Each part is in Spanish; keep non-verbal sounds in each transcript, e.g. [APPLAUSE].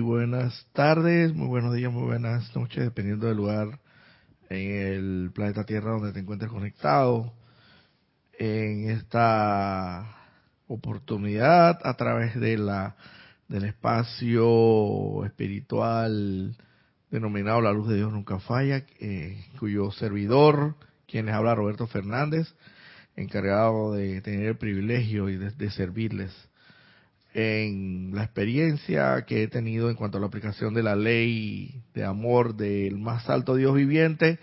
buenas tardes, muy buenos días, muy buenas noches, dependiendo del lugar en el planeta Tierra donde te encuentres conectado. En esta oportunidad, a través de la del espacio espiritual denominado La Luz de Dios Nunca Falla, eh, cuyo servidor, quien les habla Roberto Fernández, encargado de tener el privilegio y de servirles en la experiencia que he tenido en cuanto a la aplicación de la ley de amor del más alto Dios viviente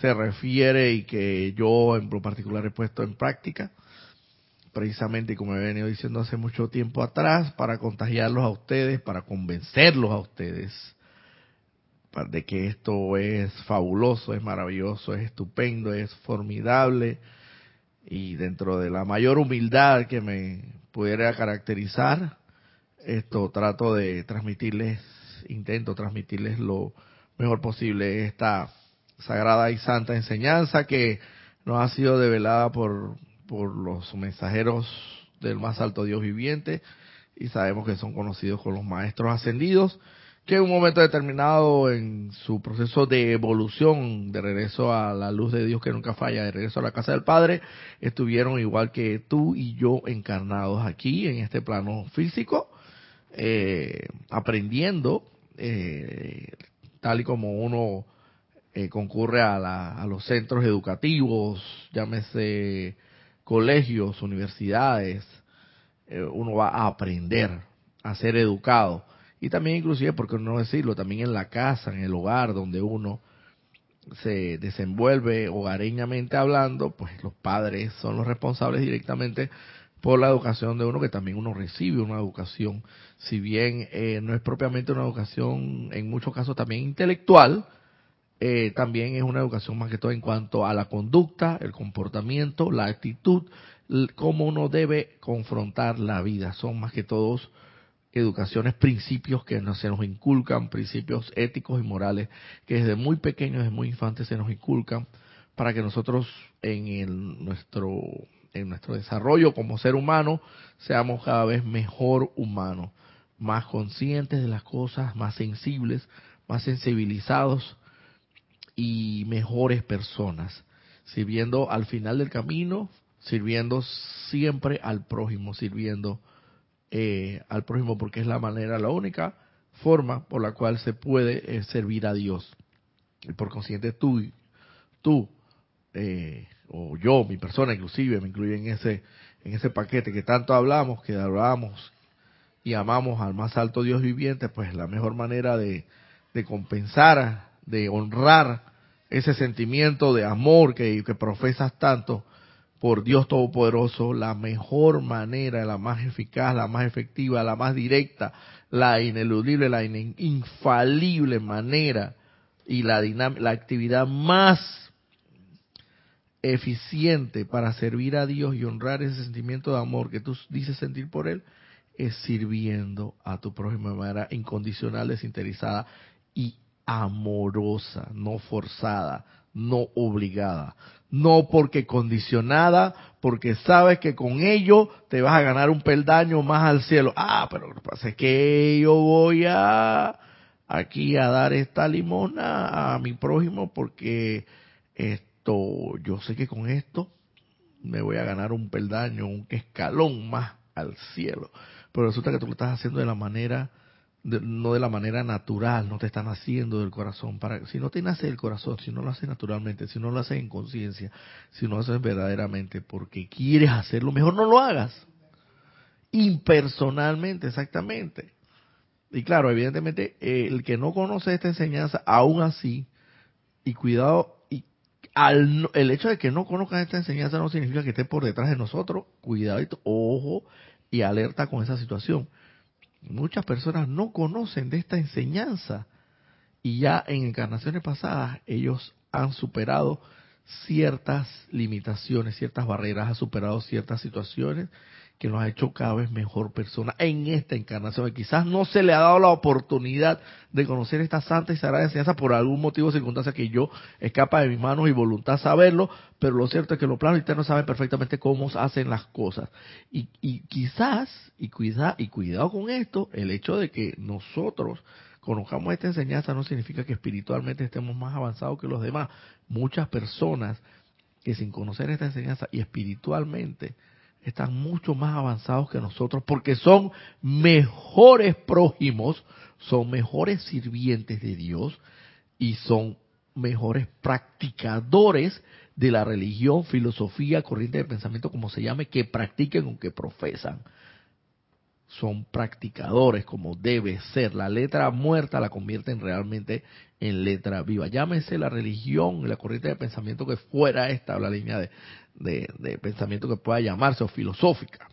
se refiere y que yo en lo particular he puesto en práctica, precisamente como he venido diciendo hace mucho tiempo atrás, para contagiarlos a ustedes, para convencerlos a ustedes de que esto es fabuloso, es maravilloso, es estupendo, es formidable y dentro de la mayor humildad que me pudiera caracterizar, esto trato de transmitirles, intento transmitirles lo mejor posible esta sagrada y santa enseñanza que nos ha sido develada por, por los mensajeros del más alto Dios viviente y sabemos que son conocidos con los maestros ascendidos que en un momento determinado en su proceso de evolución, de regreso a la luz de Dios que nunca falla, de regreso a la casa del Padre, estuvieron igual que tú y yo encarnados aquí en este plano físico, eh, aprendiendo, eh, tal y como uno eh, concurre a, a los centros educativos, llámese colegios, universidades, uno va a aprender a ser educado y también inclusive, por qué no decirlo, también en la casa, en el hogar donde uno se desenvuelve hogareñamente hablando, pues los padres son los responsables directamente por la educación de uno, que también uno recibe una educación, si bien eh, no es propiamente una educación, en muchos casos también intelectual, eh, también es una educación más que todo en cuanto a la conducta, el comportamiento, la actitud, cómo uno debe confrontar la vida. Son más que todos educaciones, principios que se nos inculcan, principios éticos y morales que desde muy pequeños, desde muy infantes se nos inculcan para que nosotros en nuestro en nuestro desarrollo como ser humano seamos cada vez mejor humanos, más conscientes de las cosas, más sensibles, más sensibilizados y mejores personas, sirviendo al final del camino, sirviendo siempre al prójimo, sirviendo eh, al prójimo porque es la manera, la única forma por la cual se puede eh, servir a Dios. Y por consiguiente tú, tú eh, o yo, mi persona inclusive, me incluye en ese, en ese paquete que tanto hablamos, que hablamos y amamos al más alto Dios viviente, pues la mejor manera de, de compensar, de honrar ese sentimiento de amor que, que profesas tanto, por Dios Todopoderoso, la mejor manera, la más eficaz, la más efectiva, la más directa, la ineludible, la infalible manera y la, la actividad más eficiente para servir a Dios y honrar ese sentimiento de amor que tú dices sentir por Él es sirviendo a tu prójimo de manera incondicional, desinteresada y amorosa, no forzada, no obligada no porque condicionada, porque sabes que con ello te vas a ganar un peldaño más al cielo. Ah, pero lo que pasa es que yo voy a aquí a dar esta limona a mi prójimo porque esto, yo sé que con esto me voy a ganar un peldaño, un escalón más al cielo. Pero resulta que tú lo estás haciendo de la manera no de la manera natural, no te están haciendo del corazón. Para, si no te nace del corazón, si no lo haces naturalmente, si no lo haces en conciencia, si no lo haces verdaderamente porque quieres hacerlo, mejor no lo hagas. Impersonalmente, exactamente. Y claro, evidentemente, el que no conoce esta enseñanza, aún así, y cuidado, y al, el hecho de que no conozcan esta enseñanza no significa que esté por detrás de nosotros. Cuidadito, ojo y alerta con esa situación Muchas personas no conocen de esta enseñanza y ya en encarnaciones pasadas ellos han superado ciertas limitaciones, ciertas barreras, han superado ciertas situaciones que nos ha hecho cada vez mejor persona en esta encarnación. Quizás no se le ha dado la oportunidad de conocer esta santa y sagrada enseñanza por algún motivo o circunstancia que yo escapa de mis manos y voluntad saberlo, pero lo cierto es que los planos internos saben perfectamente cómo hacen las cosas. Y, quizás, y, cuida, y cuidado con esto, el hecho de que nosotros conozcamos esta enseñanza no significa que espiritualmente estemos más avanzados que los demás. Muchas personas que sin conocer esta enseñanza y espiritualmente están mucho más avanzados que nosotros porque son mejores prójimos, son mejores sirvientes de Dios y son mejores practicadores de la religión, filosofía, corriente de pensamiento, como se llame, que practiquen o que profesan son practicadores como debe ser. La letra muerta la convierten realmente en letra viva. Llámese la religión, la corriente de pensamiento que fuera esta, la línea de, de, pensamiento que pueda llamarse o filosófica.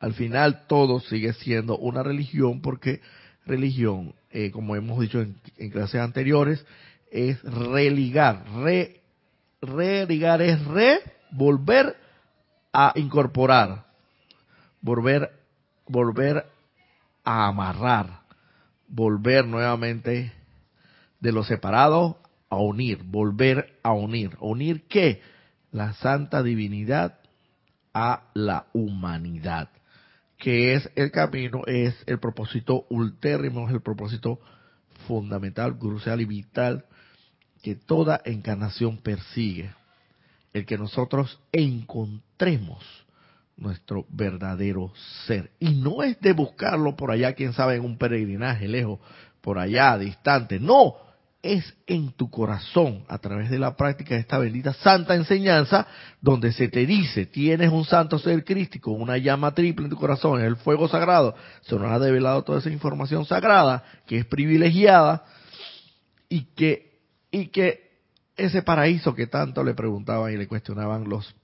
Al final todo sigue siendo una religión porque religión, eh, como hemos dicho en, clases anteriores, es religar. Re, religar es re, volver a incorporar, volver volver a amarrar, volver nuevamente de lo separado a unir, volver a unir. ¿Unir qué? La santa divinidad a la humanidad, que es el camino, es el propósito ultérrimo, es el propósito fundamental, crucial y vital que toda encarnación persigue. El que nosotros encontremos nuestro verdadero ser. Y no es de buscarlo por allá, quién sabe, en un peregrinaje lejos, por allá, distante. No, es en tu corazón, a través de la práctica de esta bendita santa enseñanza, donde se te dice, tienes un santo ser crístico, una llama triple en tu corazón, el fuego sagrado. Se nos ha develado toda esa información sagrada, que es privilegiada, y que, y que ese paraíso que tanto le preguntaban y le cuestionaban los,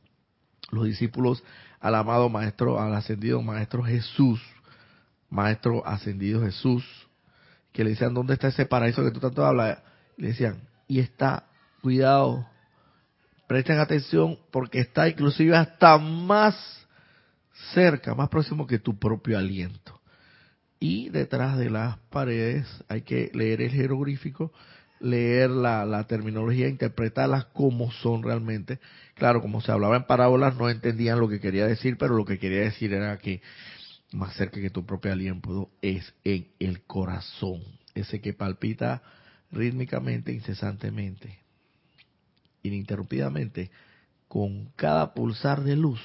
los discípulos al amado Maestro, al ascendido Maestro Jesús, Maestro ascendido Jesús, que le decían, ¿dónde está ese paraíso que tú tanto hablas? Le decían, y está, cuidado, presten atención porque está inclusive hasta más cerca, más próximo que tu propio aliento. Y detrás de las paredes hay que leer el jeroglífico leer la, la terminología, interpretarlas como son realmente. Claro, como se hablaba en parábolas, no entendían lo que quería decir, pero lo que quería decir era que más cerca que tu propio aliento es en el corazón, ese que palpita rítmicamente, incesantemente, ininterrumpidamente, con cada pulsar de luz,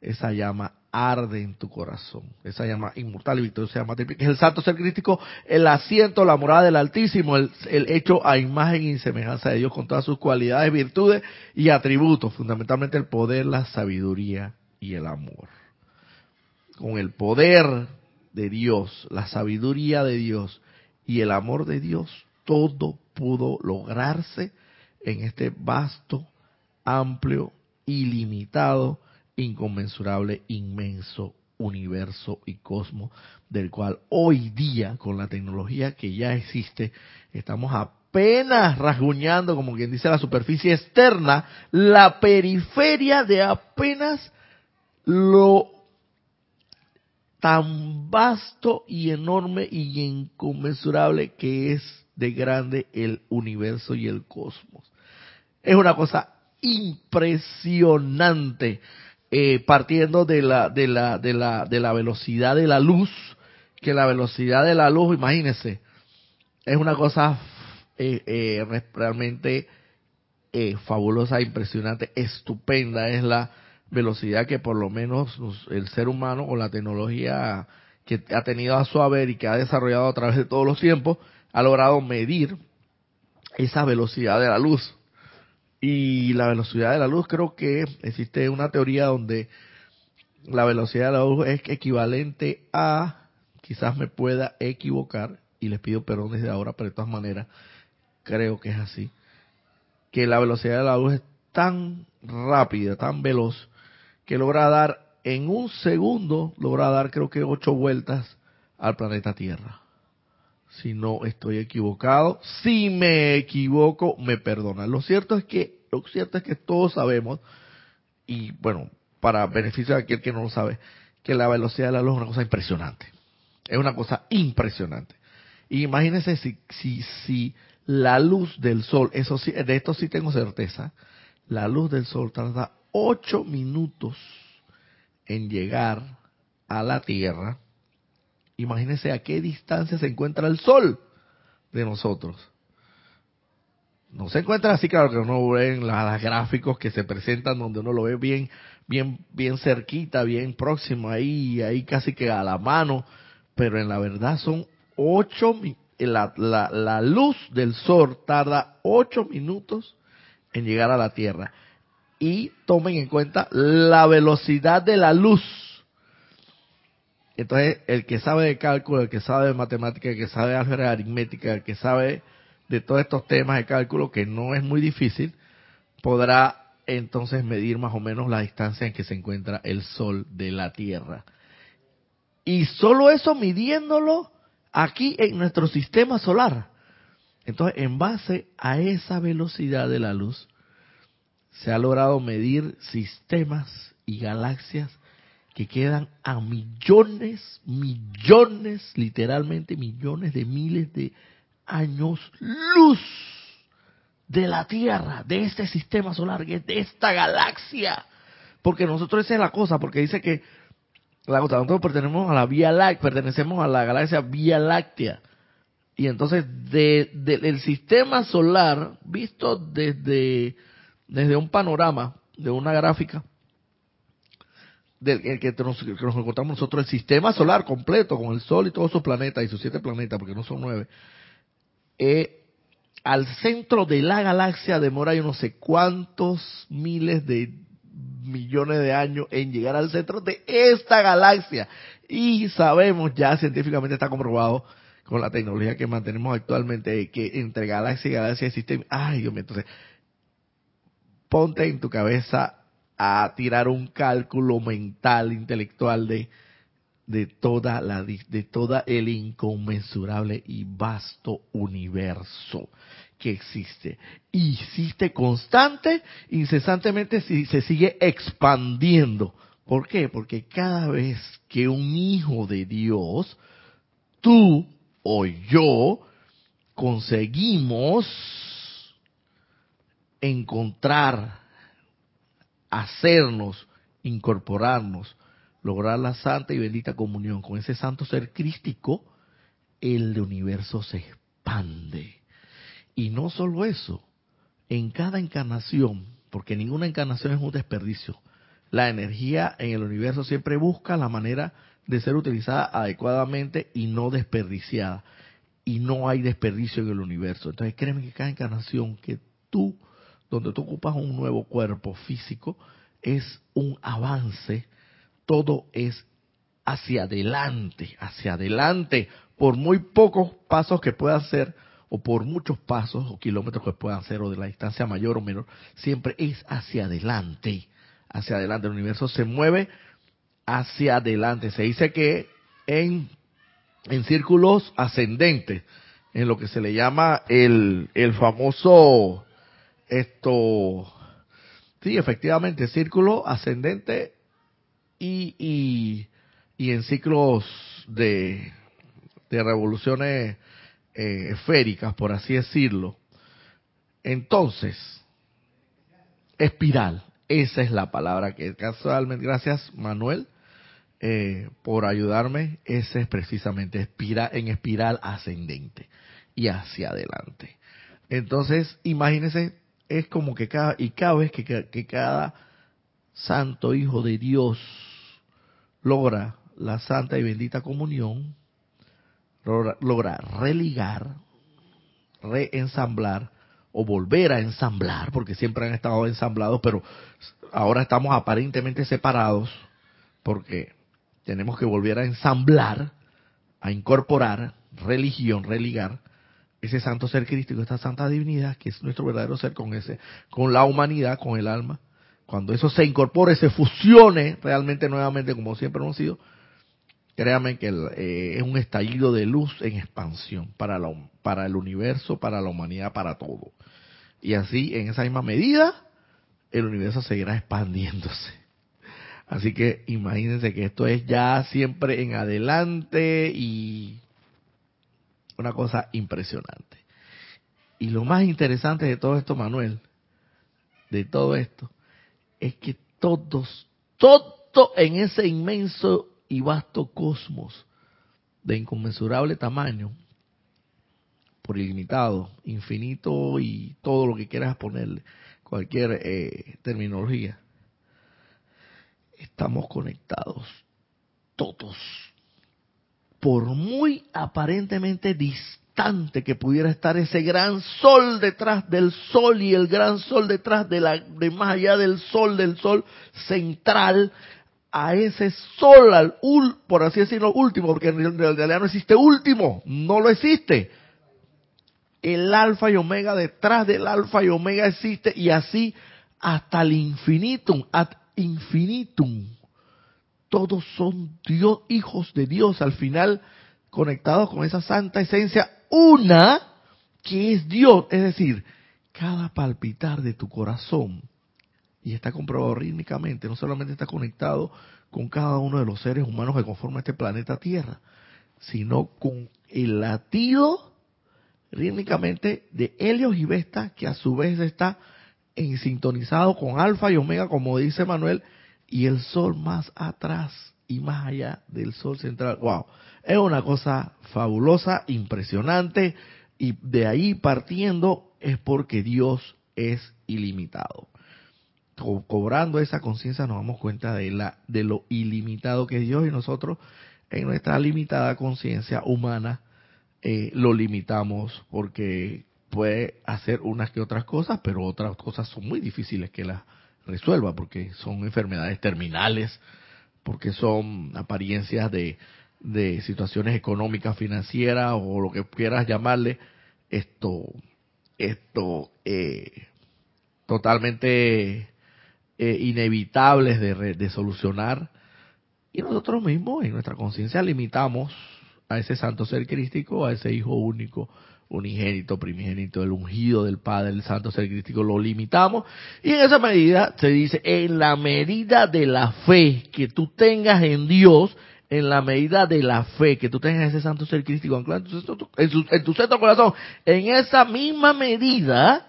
esa llama arde en tu corazón. Esa llama inmortal y victoriosa llama es el santo ser crítico, el asiento, la morada del Altísimo, el, hecho a imagen y semejanza de Dios con todas sus cualidades, virtudes y atributos, fundamentalmente el poder, la sabiduría y el amor. Con el poder de Dios, la sabiduría de Dios y el amor de Dios, todo pudo lograrse en este vasto, amplio, ilimitado, inconmensurable, inmenso universo y cosmos del cual hoy día con la tecnología que ya existe estamos apenas rasguñando como quien dice la superficie externa la periferia de apenas lo tan vasto y enorme y inconmensurable que es de grande el universo y el cosmos. Es una cosa impresionante eh, partiendo de la, de, la, de, la, de la velocidad de la luz, que la velocidad de la luz, imagínense, es una cosa eh, eh, realmente fabulosa, impresionante, estupenda, es la velocidad que por lo menos el ser humano o la tecnología que ha tenido a su haber y que ha desarrollado a través de todos los tiempos, ha logrado medir esa velocidad de la luz. Y la velocidad de la luz, creo que existe una teoría donde la velocidad de la luz es equivalente a, quizás me pueda equivocar, y les pido perdón desde ahora, pero de todas maneras creo que es así, que la velocidad de la luz es tan rápida, tan veloz, que logra dar en un segundo, logra dar creo que ocho vueltas al planeta Tierra si no estoy equivocado. Si me equivoco, me perdonan. Lo cierto es que, lo cierto es que todos sabemos, y bueno, para beneficio de aquel que no lo sabe, que la velocidad de la luz es una cosa impresionante. Es una cosa impresionante. Imagínense si, si, si la luz del sol, eso sí, de esto sí tengo certeza, la luz del sol tarda ocho minutos en llegar a la Tierra imagínense a qué distancia se encuentra el Sol de nosotros. No se encuentra así, claro que uno ve en los gráficos que se presentan donde uno lo ve bien, bien, bien cerquita, bien próximo ahí, ahí casi que a la mano, pero en la verdad son ocho, la, la, la luz del sol tarda ocho minutos en llegar a la Tierra. Y tomen en cuenta la velocidad de la luz. Entonces, el que sabe de cálculo, el que sabe de matemática, el que sabe de álgebra aritmética, el que sabe de todos estos temas de cálculo, que no es muy difícil, podrá entonces medir más o menos la distancia en que se encuentra el Sol de la Tierra. Y solo eso midiéndolo aquí en nuestro sistema solar. Entonces, en base a esa velocidad de la luz, se ha logrado medir sistemas y galaxias que quedan a millones, millones, literalmente millones de miles de años luz de la Tierra, de este sistema solar, de esta galaxia. Porque nosotros esa es la cosa, porque dice que la, nosotros pertenecemos a la Vía Láctea, pertenecemos a la galaxia Vía Láctea. Y entonces del sistema solar, visto desde, desde un panorama, de una gráfica, del que nos, encontramos nosotros, el sistema solar completo, con el Sol y todos sus planetas, y sus siete planetas, porque no son nueve, eh, al centro de la galaxia demora yo no sé cuántos miles de millones de años en llegar al centro de esta galaxia. Y sabemos ya científicamente está comprobado con la tecnología que mantenemos actualmente que entre galaxia y galaxia existen, ay Dios mío, entonces ponte en tu cabeza a tirar un cálculo mental, intelectual de, de toda la de toda el inconmensurable y vasto universo que existe. Y existe constante, incesantemente se sigue expandiendo. ¿Por qué? Porque cada vez que un hijo de Dios, tú o yo, conseguimos encontrar, hacernos, incorporarnos, lograr la santa y bendita comunión con ese santo ser crístico, el universo se expande y no solo eso, en cada encarnación, porque ninguna encarnación es un desperdicio, la energía en el universo siempre busca la manera de ser utilizada adecuadamente y no desperdiciada. Y no hay desperdicio en el universo. Entonces créeme que cada encarnación que tú, donde tú ocupas un nuevo cuerpo físico, es un avance. Todo es hacia adelante, hacia adelante, por muy pocos pasos que pueda hacer o por muchos pasos o kilómetros que puedan ser, o de la distancia mayor o menor, siempre es hacia adelante, hacia adelante. El universo se mueve hacia adelante. Se dice que en, en círculos ascendentes, en lo que se le llama el, el famoso, esto, sí, efectivamente, círculo ascendente y, y, y en ciclos de, de revoluciones eh, esféricas, por así decirlo. Entonces, espiral, esa es la palabra que casualmente, gracias Manuel eh, por ayudarme, ese es precisamente espiral, en espiral ascendente y hacia adelante. Entonces, imagínense, es como que cada, y cada vez que, que cada santo hijo de Dios logra la santa y bendita comunión, logra, religar, reensamblar o volver a ensamblar, porque siempre han estado ensamblados, pero ahora estamos aparentemente separados, porque tenemos que volver a ensamblar, a incorporar religión, religar ese santo ser crístico, esta santa divinidad, que es nuestro verdadero ser con ese, con la humanidad, con el alma. Cuando eso se incorpore, se fusione realmente nuevamente, como siempre hemos sido, créame que eh, es un estallido de luz en expansión para, la, para el universo, para la humanidad, para todo. Y así, en esa misma medida, el universo seguirá expandiéndose. Así que imagínense que esto es ya siempre en adelante y una cosa impresionante. Y lo más interesante de todo esto, Manuel, de todo esto, es que todos, todo en ese inmenso y vasto cosmos de inconmensurable tamaño, por ilimitado, infinito y todo lo que quieras ponerle, cualquier eh, terminología. Estamos conectados, todos, por muy aparentemente distante que pudiera estar ese gran sol detrás del sol y el gran sol detrás de la de más allá del sol del sol central a ese sol al por así decirlo último porque en realidad no existe último no lo existe el alfa y omega detrás del alfa y omega existe y así hasta el infinitum, ad infinitum. Todos son Dios, hijos de Dios, al final conectados con esa santa esencia, una que es Dios, es decir, cada palpitar de tu corazón, y está comprobado rítmicamente, no solamente está conectado con cada uno de los seres humanos que conforman este planeta Tierra, sino con el latido rítmicamente de Helios y Vesta, que a su vez está en sintonizado con Alfa y Omega, como dice Manuel, y el Sol más atrás y más allá del Sol central. ¡Wow! Es una cosa fabulosa, impresionante, y de ahí partiendo es porque Dios es ilimitado. cobrando esa conciencia nos damos cuenta de, la, de lo ilimitado que es Dios y nosotros en nuestra limitada conciencia humana eh, lo limitamos porque puede hacer unas que otras cosas, pero otras cosas son muy difíciles que las resuelva porque son enfermedades terminales, porque son apariencias de, de situaciones económicas, financieras o lo que quieras llamarle, esto, esto, eh, totalmente eh, inevitables de, de solucionar. Y nosotros mismos en nuestra conciencia limitamos a ese santo ser crístico, a ese hijo único, unigénito, primigénito, el ungido del Padre, el santo ser crístico, lo limitamos. Y en esa medida se dice, en la medida de la fe que tú tengas en Dios, en la medida de la fe que tú tengas ese santo ser crístico en tu, en tu centro corazón, en esa misma medida,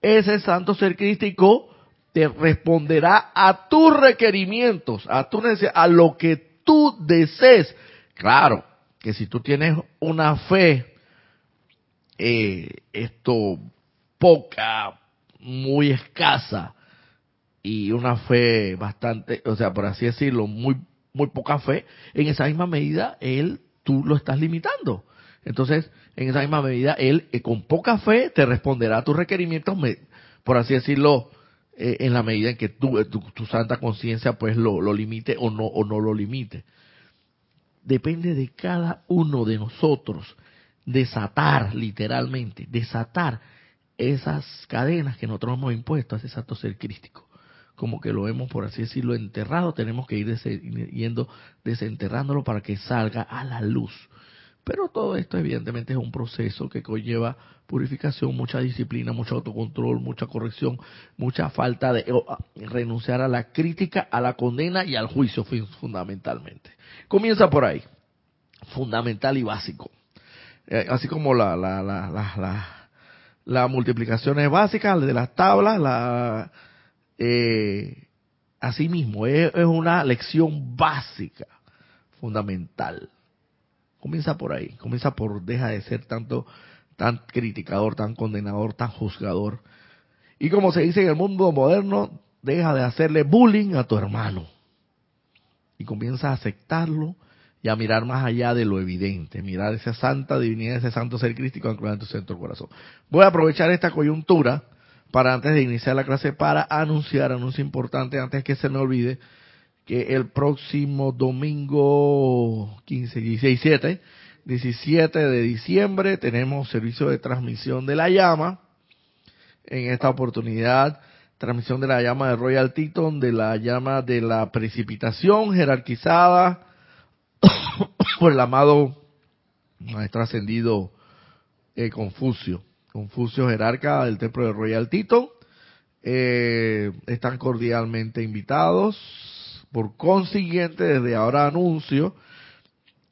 ese santo ser crístico te responderá a tus requerimientos, a tu a lo que tú desees. Claro, que si tú tienes una fe, eh, esto poca, muy escasa, y una fe bastante, o sea, por así decirlo, muy, muy poca fe, en esa misma medida, él, tú lo estás limitando. Entonces, en esa misma medida, él eh, con poca fe te responderá a tus requerimientos, por así decirlo, eh, en la medida en que tú, tu, tu santa conciencia pues lo, lo limite o no, o no lo limite depende de cada uno de nosotros desatar, literalmente, desatar esas cadenas que nosotros hemos impuesto a ese santo ser crístico. Como que lo hemos, por así decirlo, enterrado, tenemos que ir yendo desenterrándolo para que salga a la luz. Pero todo esto evidentemente es un proceso que conlleva purificación, mucha disciplina, mucho autocontrol, mucha corrección, mucha falta de renunciar a la crítica, a la condena y al juicio fundamentalmente. Comienza por ahí, fundamental y básico. Eh, así como la, la, la, la, la, multiplicación es básica de las tablas, la, eh, así mismo, es una lección básica, fundamental. Comienza por ahí, comienza por deja de ser tanto tan criticador, tan condenador, tan juzgador. Y como se dice en el mundo moderno, deja de hacerle bullying a tu hermano. Y comienza a aceptarlo y a mirar más allá de lo evidente, mirar esa santa divinidad, ese santo ser crístico anclado en tu centro corazón. Voy a aprovechar esta coyuntura para antes de iniciar la clase para anunciar, anuncio importante antes que se me olvide, que el próximo domingo 15, 16, 17, 17 de diciembre tenemos servicio de transmisión de la llama. En esta oportunidad, transmisión de la llama de Royal Teton, de la llama de la precipitación jerarquizada [COUGHS] por el amado maestro ascendido eh, Confucio. Confucio jerarca del templo de Royal Teton. Eh, están cordialmente invitados por consiguiente, desde ahora anuncio,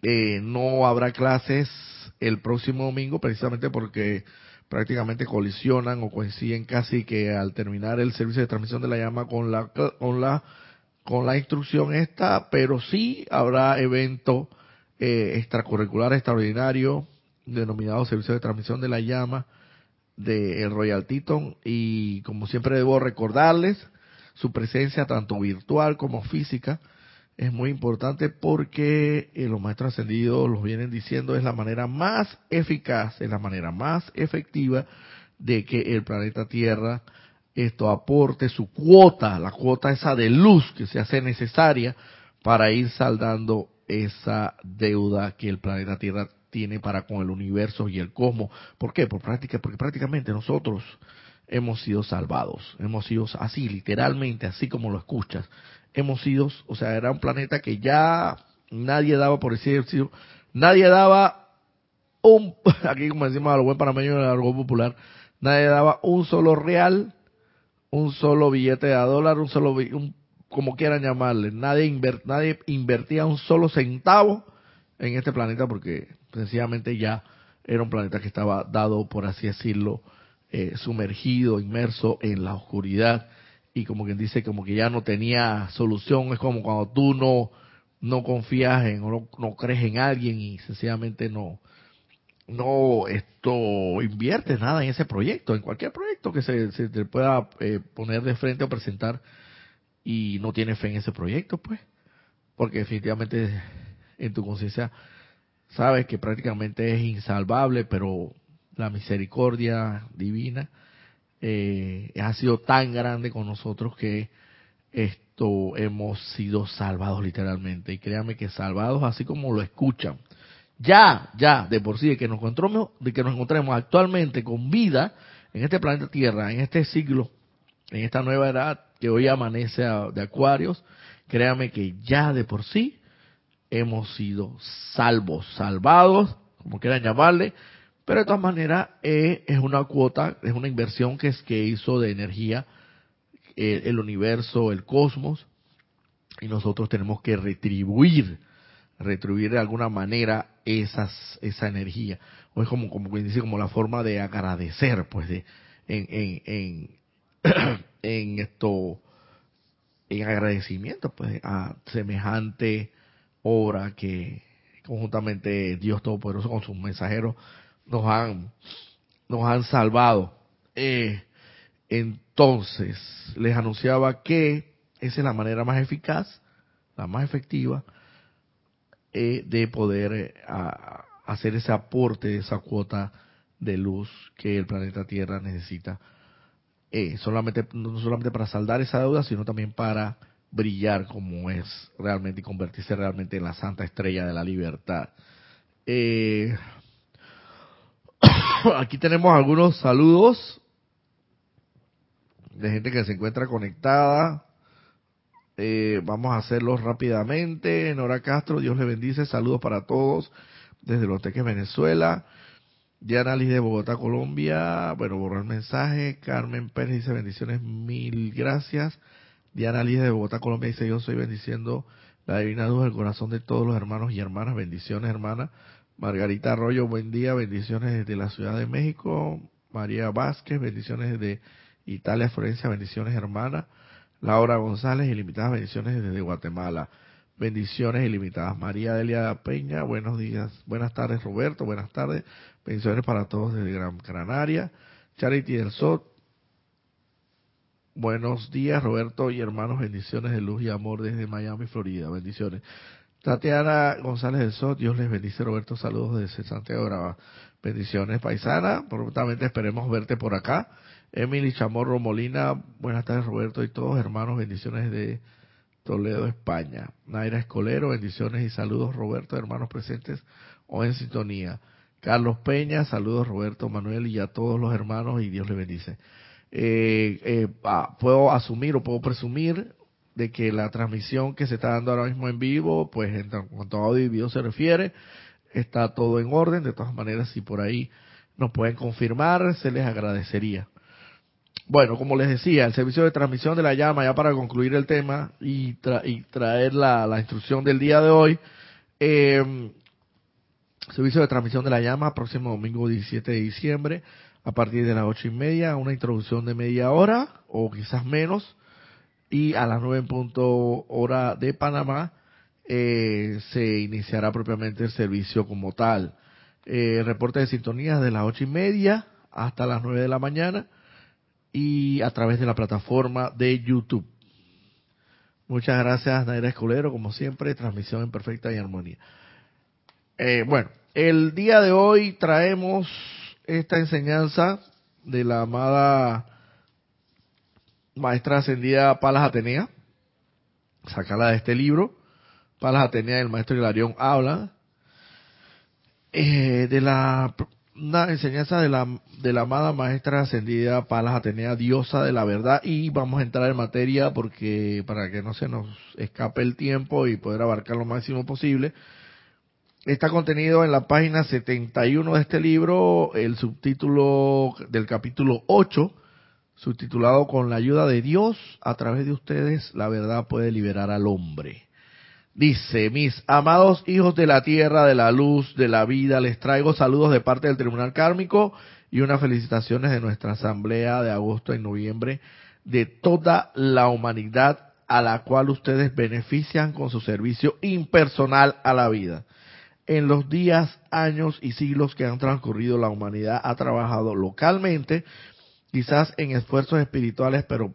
eh, no habrá clases el próximo domingo precisamente porque prácticamente colisionan o coinciden casi que al terminar el servicio de transmisión de la llama con la con la con la instrucción esta, pero sí habrá evento eh, extracurricular extraordinario denominado Servicio de Transmisión de la Llama de Royal Teton. Y como siempre debo recordarles su presencia tanto virtual como física es muy importante porque eh, los maestros ascendidos los vienen diciendo es la manera más eficaz, es la manera más efectiva de que el planeta Tierra esto aporte su cuota, la cuota esa de luz que se hace necesaria para ir saldando esa deuda que el planeta Tierra tiene para con el universo y el cosmos. ¿Por qué? Por práctica, porque prácticamente nosotros hemos sido salvados, hemos sido así, literalmente, así como lo escuchas, hemos sido, o sea, era un planeta que ya nadie daba por decir, nadie daba un, [LAUGHS] aquí como decimos a lo buen panameño en argot popular, nadie daba un solo real, un solo billete de dólar, un solo, un, como quieran llamarle, nadie, nadie invertía un solo centavo en este planeta porque sencillamente ya era un planeta que estaba dado, por así decirlo, eh, sumergido, inmerso en la oscuridad y como quien dice, como que ya no tenía solución. Es como cuando tú no, no confías en o no, crees en alguien y sencillamente no, no esto inviertes nada en ese proyecto, en cualquier proyecto que se, te pueda eh, poner de frente o presentar y no tienes fe en ese proyecto, pues, porque definitivamente en tu conciencia sabes que prácticamente es insalvable, pero la misericordia divina eh, ha sido tan grande con nosotros que esto hemos sido salvados literalmente. Y créanme que salvados así como lo escuchan. Ya, ya, de por sí, de que nos encontremos, de que nos encontremos actualmente con vida en este planeta Tierra, en este siglo, en esta nueva edad que hoy amanece de Acuarios, créanme que ya de por sí hemos sido salvos, salvados, como quieran llamarle, pero de todas maneras eh, es una cuota, es una inversión que, es, que hizo de energía eh, el universo, el cosmos, y nosotros tenemos que retribuir, retribuir de alguna manera esas, esa energía. O es como, como dice, como la forma de agradecer, pues, de, en, en, en, [CLEARS THROAT] en esto, en agradecimiento, pues, a semejante obra que conjuntamente Dios Todopoderoso con sus mensajeros nos han, nos han salvado. Eh, entonces, les anunciaba que esa es la manera más eficaz, la más efectiva, eh, de poder eh, hacer ese aporte, esa cuota de luz que el planeta Tierra necesita. solamente, no solamente para saldar esa deuda, sino también para brillar como es realmente y convertirse realmente en la santa estrella de la libertad. Eh, [COUGHS] Aquí tenemos algunos saludos de gente que se encuentra conectada. Eh, vamos a hacerlos rápidamente. Nora Castro, Dios le bendice. Saludos para todos desde Los Teques, Venezuela. Diana Liz de Bogotá, Colombia. Bueno, borró el mensaje. Carmen Pérez dice bendiciones, mil gracias. Diana Liz de Bogotá, Colombia dice yo soy bendiciendo la divina luz del corazón de todos los hermanos y hermanas. Bendiciones, hermana. Margarita Arroyo, buen día, bendiciones desde la Ciudad de México. María Vázquez, bendiciones desde Italia, Florencia, bendiciones hermana. Laura González, ilimitadas bendiciones desde Guatemala. Bendiciones ilimitadas. María Delia Peña, buenos días. Buenas tardes, Roberto. Buenas tardes. Bendiciones para todos desde Gran Canaria. Charity del Sot. Buenos días, Roberto y hermanos. Bendiciones de luz y amor desde Miami, Florida. Bendiciones. Tatiana González del Sol, Dios les bendice, Roberto, saludos desde Santiago Grava. Bendiciones, paisana, prontamente esperemos verte por acá. Emily Chamorro Molina, buenas tardes, Roberto y todos, hermanos, bendiciones de Toledo, España. Naira Escolero, bendiciones y saludos, Roberto, hermanos presentes o en sintonía. Carlos Peña, saludos, Roberto, Manuel y a todos los hermanos y Dios les bendice. Eh, eh, ah, puedo asumir o puedo presumir de que la transmisión que se está dando ahora mismo en vivo, pues en cuanto a audio y video se refiere, está todo en orden. De todas maneras, si por ahí nos pueden confirmar, se les agradecería. Bueno, como les decía, el servicio de transmisión de la llama, ya para concluir el tema y, traer la, instrucción del día de hoy, eh, servicio de transmisión de la llama, próximo domingo 17 de diciembre, a partir de las ocho y media, una introducción de media hora o quizás menos, y a las nueve en punto hora de Panamá eh, se iniciará propiamente el servicio como tal. Eh, reporte de sintonías de las ocho y media hasta las nueve de la mañana y a través de la plataforma de YouTube. Muchas gracias, Naira Escolero, como siempre, transmisión en perfecta y armonía. Eh, bueno, el día de hoy traemos esta enseñanza de la amada maestra ascendida Palas Atenea, sacarla de este libro, Palas Atenea, el maestro Hilarión habla, eh, de la una enseñanza de la, de la amada maestra ascendida Palas Atenea, diosa de la verdad, y vamos a entrar en materia porque para que no se nos escape el tiempo y poder abarcar lo máximo posible, está contenido en la página 71 de este libro, el subtítulo del capítulo 8, subtitulado Con la ayuda de Dios, a través de ustedes, la verdad puede liberar al hombre. Dice, mis amados hijos de la tierra, de la luz, de la vida, les traigo saludos de parte del Tribunal Kármico y unas felicitaciones de nuestra asamblea de agosto y noviembre de toda la humanidad a la cual ustedes benefician con su servicio impersonal a la vida. En los días, años y siglos que han transcurrido, la humanidad ha trabajado localmente, quizás en esfuerzos espirituales, pero,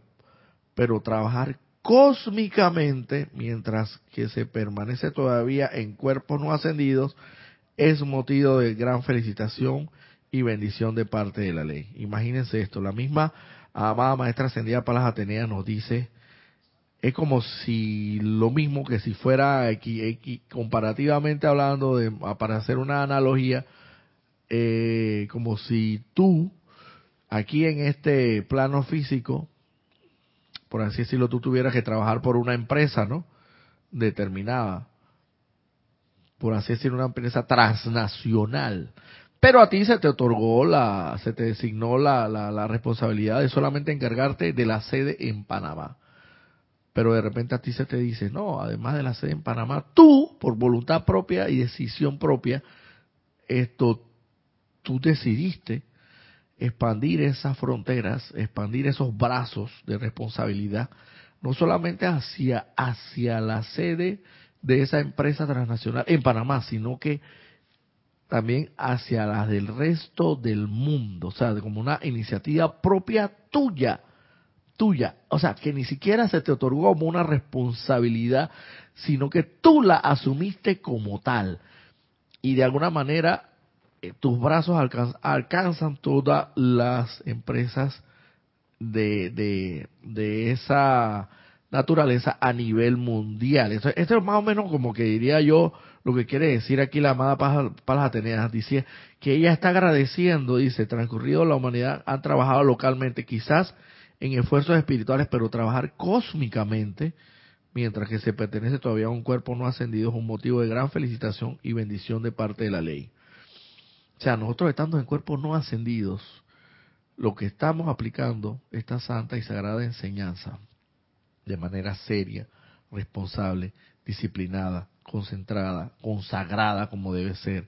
pero trabajar cósmicamente, mientras que se permanece todavía en cuerpos no ascendidos, es motivo de gran felicitación y bendición de parte de la ley. Imagínense esto, la misma amada maestra ascendida para las Ateneas nos dice, es como si lo mismo que si fuera comparativamente hablando, de, para hacer una analogía, eh, como si tú, aquí en este plano físico, por así decirlo, tú tuvieras que trabajar por una empresa, ¿no? Determinada. Por así decirlo, una empresa transnacional. Pero a ti se te otorgó la, se te designó la, la, responsabilidad de solamente encargarte de la sede en Panamá. Pero de repente a ti se te dice, no, además de la sede en Panamá, tú, por voluntad propia y decisión propia, esto, tú decidiste expandir esas fronteras, expandir esos brazos de responsabilidad, no solamente hacia, hacia la sede de esa empresa transnacional en Panamá, sino que también hacia las del resto del mundo, o sea, como una iniciativa propia tuya, tuya, o sea, que ni siquiera se te otorgó como una responsabilidad, sino que tú la asumiste como tal. Y de alguna manera tus brazos alcanzan todas las empresas de, de, esa naturaleza a nivel mundial. Esto, esto, es más o menos como que diría yo lo que quiere decir aquí la amada Palas Ateneas. Dice que ella está agradeciendo, dice, transcurrido la humanidad han trabajado localmente, quizás en esfuerzos espirituales, pero trabajar cósmicamente, mientras que se pertenece todavía a un cuerpo no ascendido, es un motivo de gran felicitación y bendición de parte de la ley. O sea, nosotros estando en cuerpos no ascendidos, lo que estamos aplicando esta santa y sagrada enseñanza de manera seria, responsable, disciplinada, concentrada, consagrada como debe ser,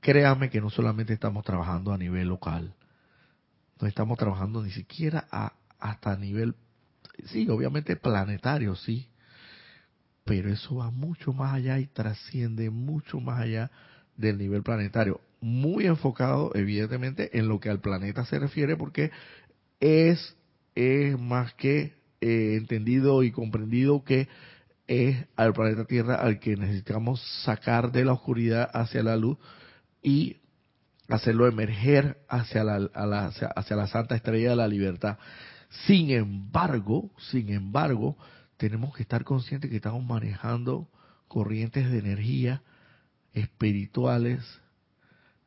créame que no solamente estamos trabajando a nivel local, no estamos trabajando ni siquiera a, hasta a nivel, sí, obviamente planetario, sí, pero eso va mucho más allá y trasciende mucho más allá del nivel planetario, muy enfocado evidentemente en lo que al planeta se refiere porque es, más que eh, entendido y comprendido que es al planeta Tierra al que necesitamos sacar de la oscuridad hacia la luz y hacerlo emerger hacia la, hacia la santa estrella de la libertad. Sin embargo, sin embargo, tenemos que estar conscientes que estamos manejando corrientes de energía espirituales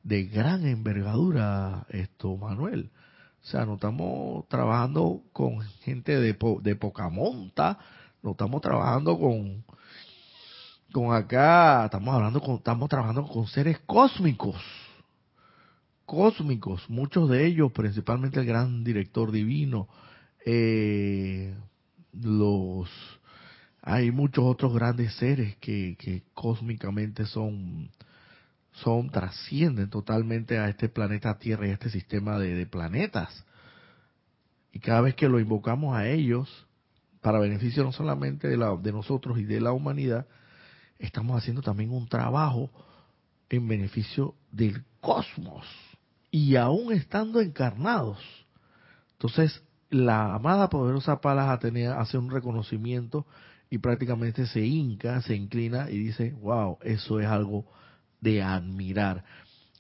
de gran envergadura, esto, Manuel. O sea, no estamos trabajando con gente de, de poca monta, no estamos trabajando con, con acá, estamos hablando con, estamos trabajando con seres cósmicos, cósmicos, muchos de ellos, principalmente el gran director divino, eh, los hay muchos otros grandes seres que, que cósmicamente son, son, trascienden totalmente a este planeta Tierra y a este sistema de, planetas. Y cada vez que lo invocamos a ellos, para beneficio no solamente de, la, de nosotros y de la humanidad, estamos haciendo también un trabajo en beneficio del cosmos y aún estando encarnados. Entonces, la amada poderosa Palas Atenea hace un reconocimiento y prácticamente se hinca, se inclina y dice, wow, eso es algo de admirar.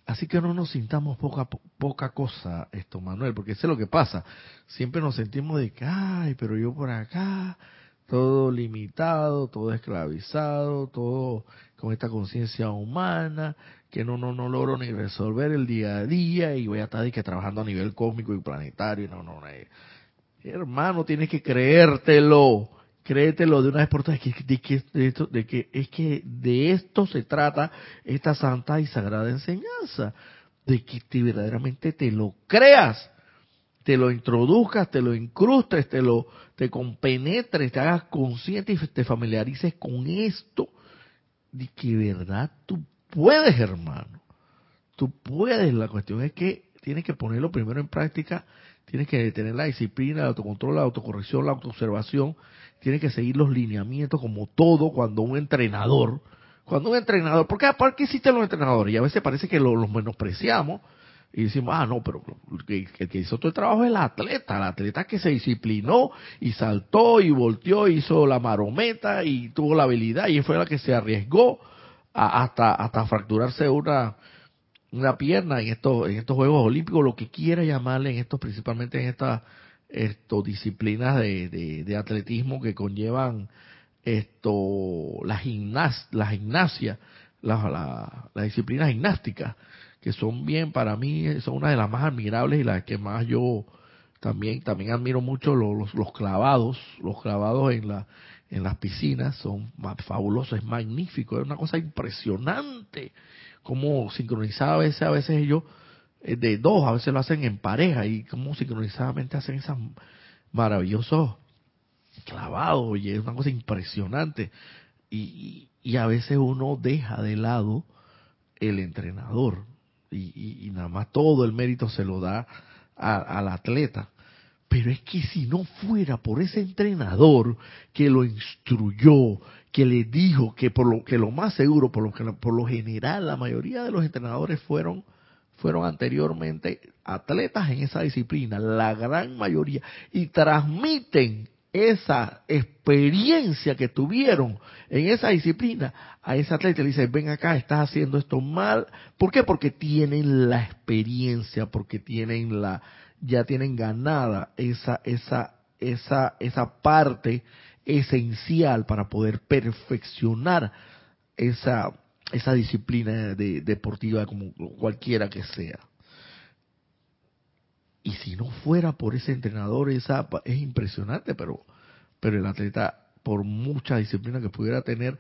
Así que no nos sintamos poca, poca cosa esto, Manuel, porque es lo que pasa. Siempre nos sentimos de que, ay, pero yo por acá, todo limitado, todo esclavizado, todo con esta conciencia humana, que no, no, no logro ni resolver el día a día y voy a estar que trabajando a nivel cósmico y planetario. No, no, no. Eh. Hermano, tienes que creértelo créetelo de una vez por todas que, de, que, de, que es que de esto se trata esta santa y sagrada enseñanza, de que te, verdaderamente te lo creas, te lo introduzcas, te lo incrustes, te lo te compenetres, te hagas consciente y te familiarices con esto, de que verdad tú puedes, hermano, tú puedes. La cuestión es que tienes que ponerlo primero en práctica, tienes que tener la disciplina, el autocontrol, la autocorrección, la autoobservación tiene que seguir los lineamientos como todo cuando un entrenador, cuando un entrenador, porque aparte existen los entrenadores y a veces parece que los, menospreciamos y decimos, ah, no, pero el que, hizo todo el trabajo es el atleta, el atleta que se disciplinó y saltó y volteó, hizo la marometa y tuvo la habilidad y fue la que se arriesgó hasta, hasta fracturarse una, una pierna en estos, en estos Juegos Olímpicos, lo que quiera llamarle en estos, principalmente en esta esto, disciplinas de, de, atletismo que conllevan esto, la, gimnas, la gimnasia, la, la, disciplina gimnástica, que son bien, para mí, son una de las más admirables y las que más yo también, también admiro mucho los, los, clavados, los clavados en la, en las piscinas son fabulosos, es magnífico, es una cosa impresionante, como sincronizada a veces, a veces ellos de dos, a veces lo hacen en pareja y como sincronizadamente hacen esos maravillosos clavados, y es una cosa impresionante. Y, y, a veces uno deja de lado el entrenador y, y, nada más todo el mérito se lo da al atleta. Pero es que si no fuera por ese entrenador que lo instruyó, que le dijo que por lo que lo más seguro, por lo que por lo general la mayoría de los entrenadores fueron fueron anteriormente atletas en esa disciplina, la gran mayoría, y transmiten esa experiencia que tuvieron en esa disciplina a ese atleta le dicen, ven acá, estás haciendo esto mal. ¿Por qué? Porque tienen la experiencia, porque tienen la, ya tienen ganada esa, esa, esa, esa parte esencial para poder perfeccionar esa, esa disciplina de, deportiva como cualquiera que sea. Y si no fuera por ese entrenador, esa es impresionante, pero, pero el atleta, por mucha disciplina que pudiera tener,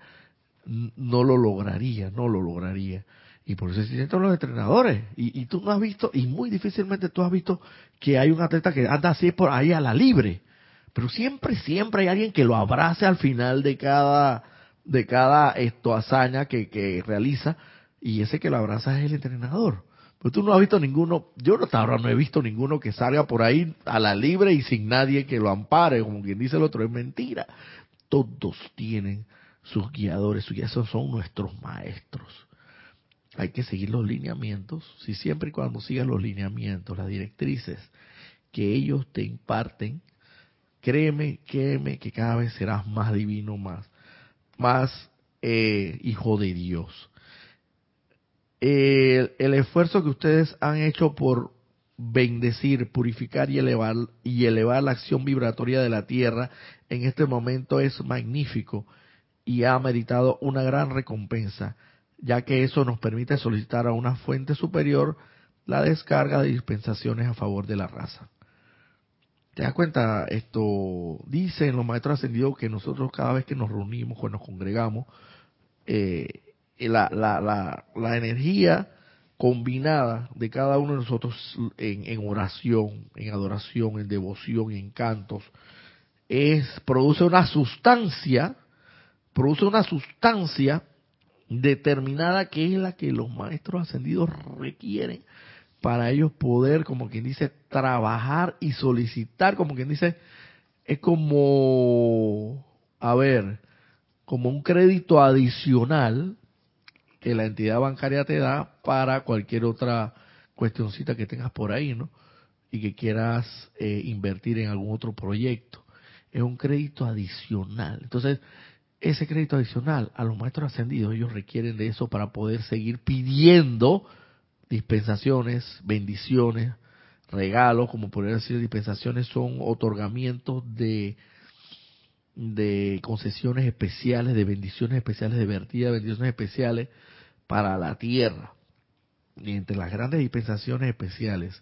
no lo lograría, no lo lograría. Y por eso existen los entrenadores. Y, y tú no has visto, y muy difícilmente tú has visto que hay un atleta que anda así por ahí a la libre. Pero siempre, siempre hay alguien que lo abrace al final de cada, de cada esto hazaña que, que realiza y ese que lo abraza es el entrenador. Pero tú no has visto ninguno, yo hasta ahora no he visto ninguno que salga por ahí a la libre y sin nadie que lo ampare, como quien dice el otro, es mentira. Todos tienen sus guiadores, sus esos son nuestros maestros. Hay que seguir los lineamientos, si siempre y cuando sigas los lineamientos, las directrices que ellos te imparten, créeme, créeme que cada vez serás más divino, más más eh, hijo de Dios. El, esfuerzo que ustedes han hecho por bendecir, purificar y elevar, y elevar la acción vibratoria de la Tierra en este momento es magnífico y ha meritado una gran recompensa, ya que eso nos permite solicitar a una fuente superior la descarga de dispensaciones a favor de la raza. ¿Te das cuenta? Esto dicen los maestros ascendidos que nosotros cada vez que nos reunimos, cuando nos congregamos, eh, la, la, la, la, energía combinada de cada uno de nosotros en, en, oración, en adoración, en devoción, en cantos, es, produce una sustancia, produce una sustancia determinada que es la que los maestros ascendidos requieren para ellos poder, como quien dice, trabajar y solicitar, como quien dice, es como, a ver, como un crédito adicional que la entidad bancaria te da para cualquier otra cuestioncita que tengas por ahí, ¿no? Y que quieras eh, invertir en algún otro proyecto. Es un crédito adicional. Entonces, ese crédito adicional a los maestros ascendidos, ellos requieren de eso para poder seguir pidiendo dispensaciones, bendiciones, regalos, como podría decir, dispensaciones son otorgamientos de, de concesiones especiales, de bendiciones especiales, de vertida, bendiciones especiales para la tierra. Y entre las grandes dispensaciones especiales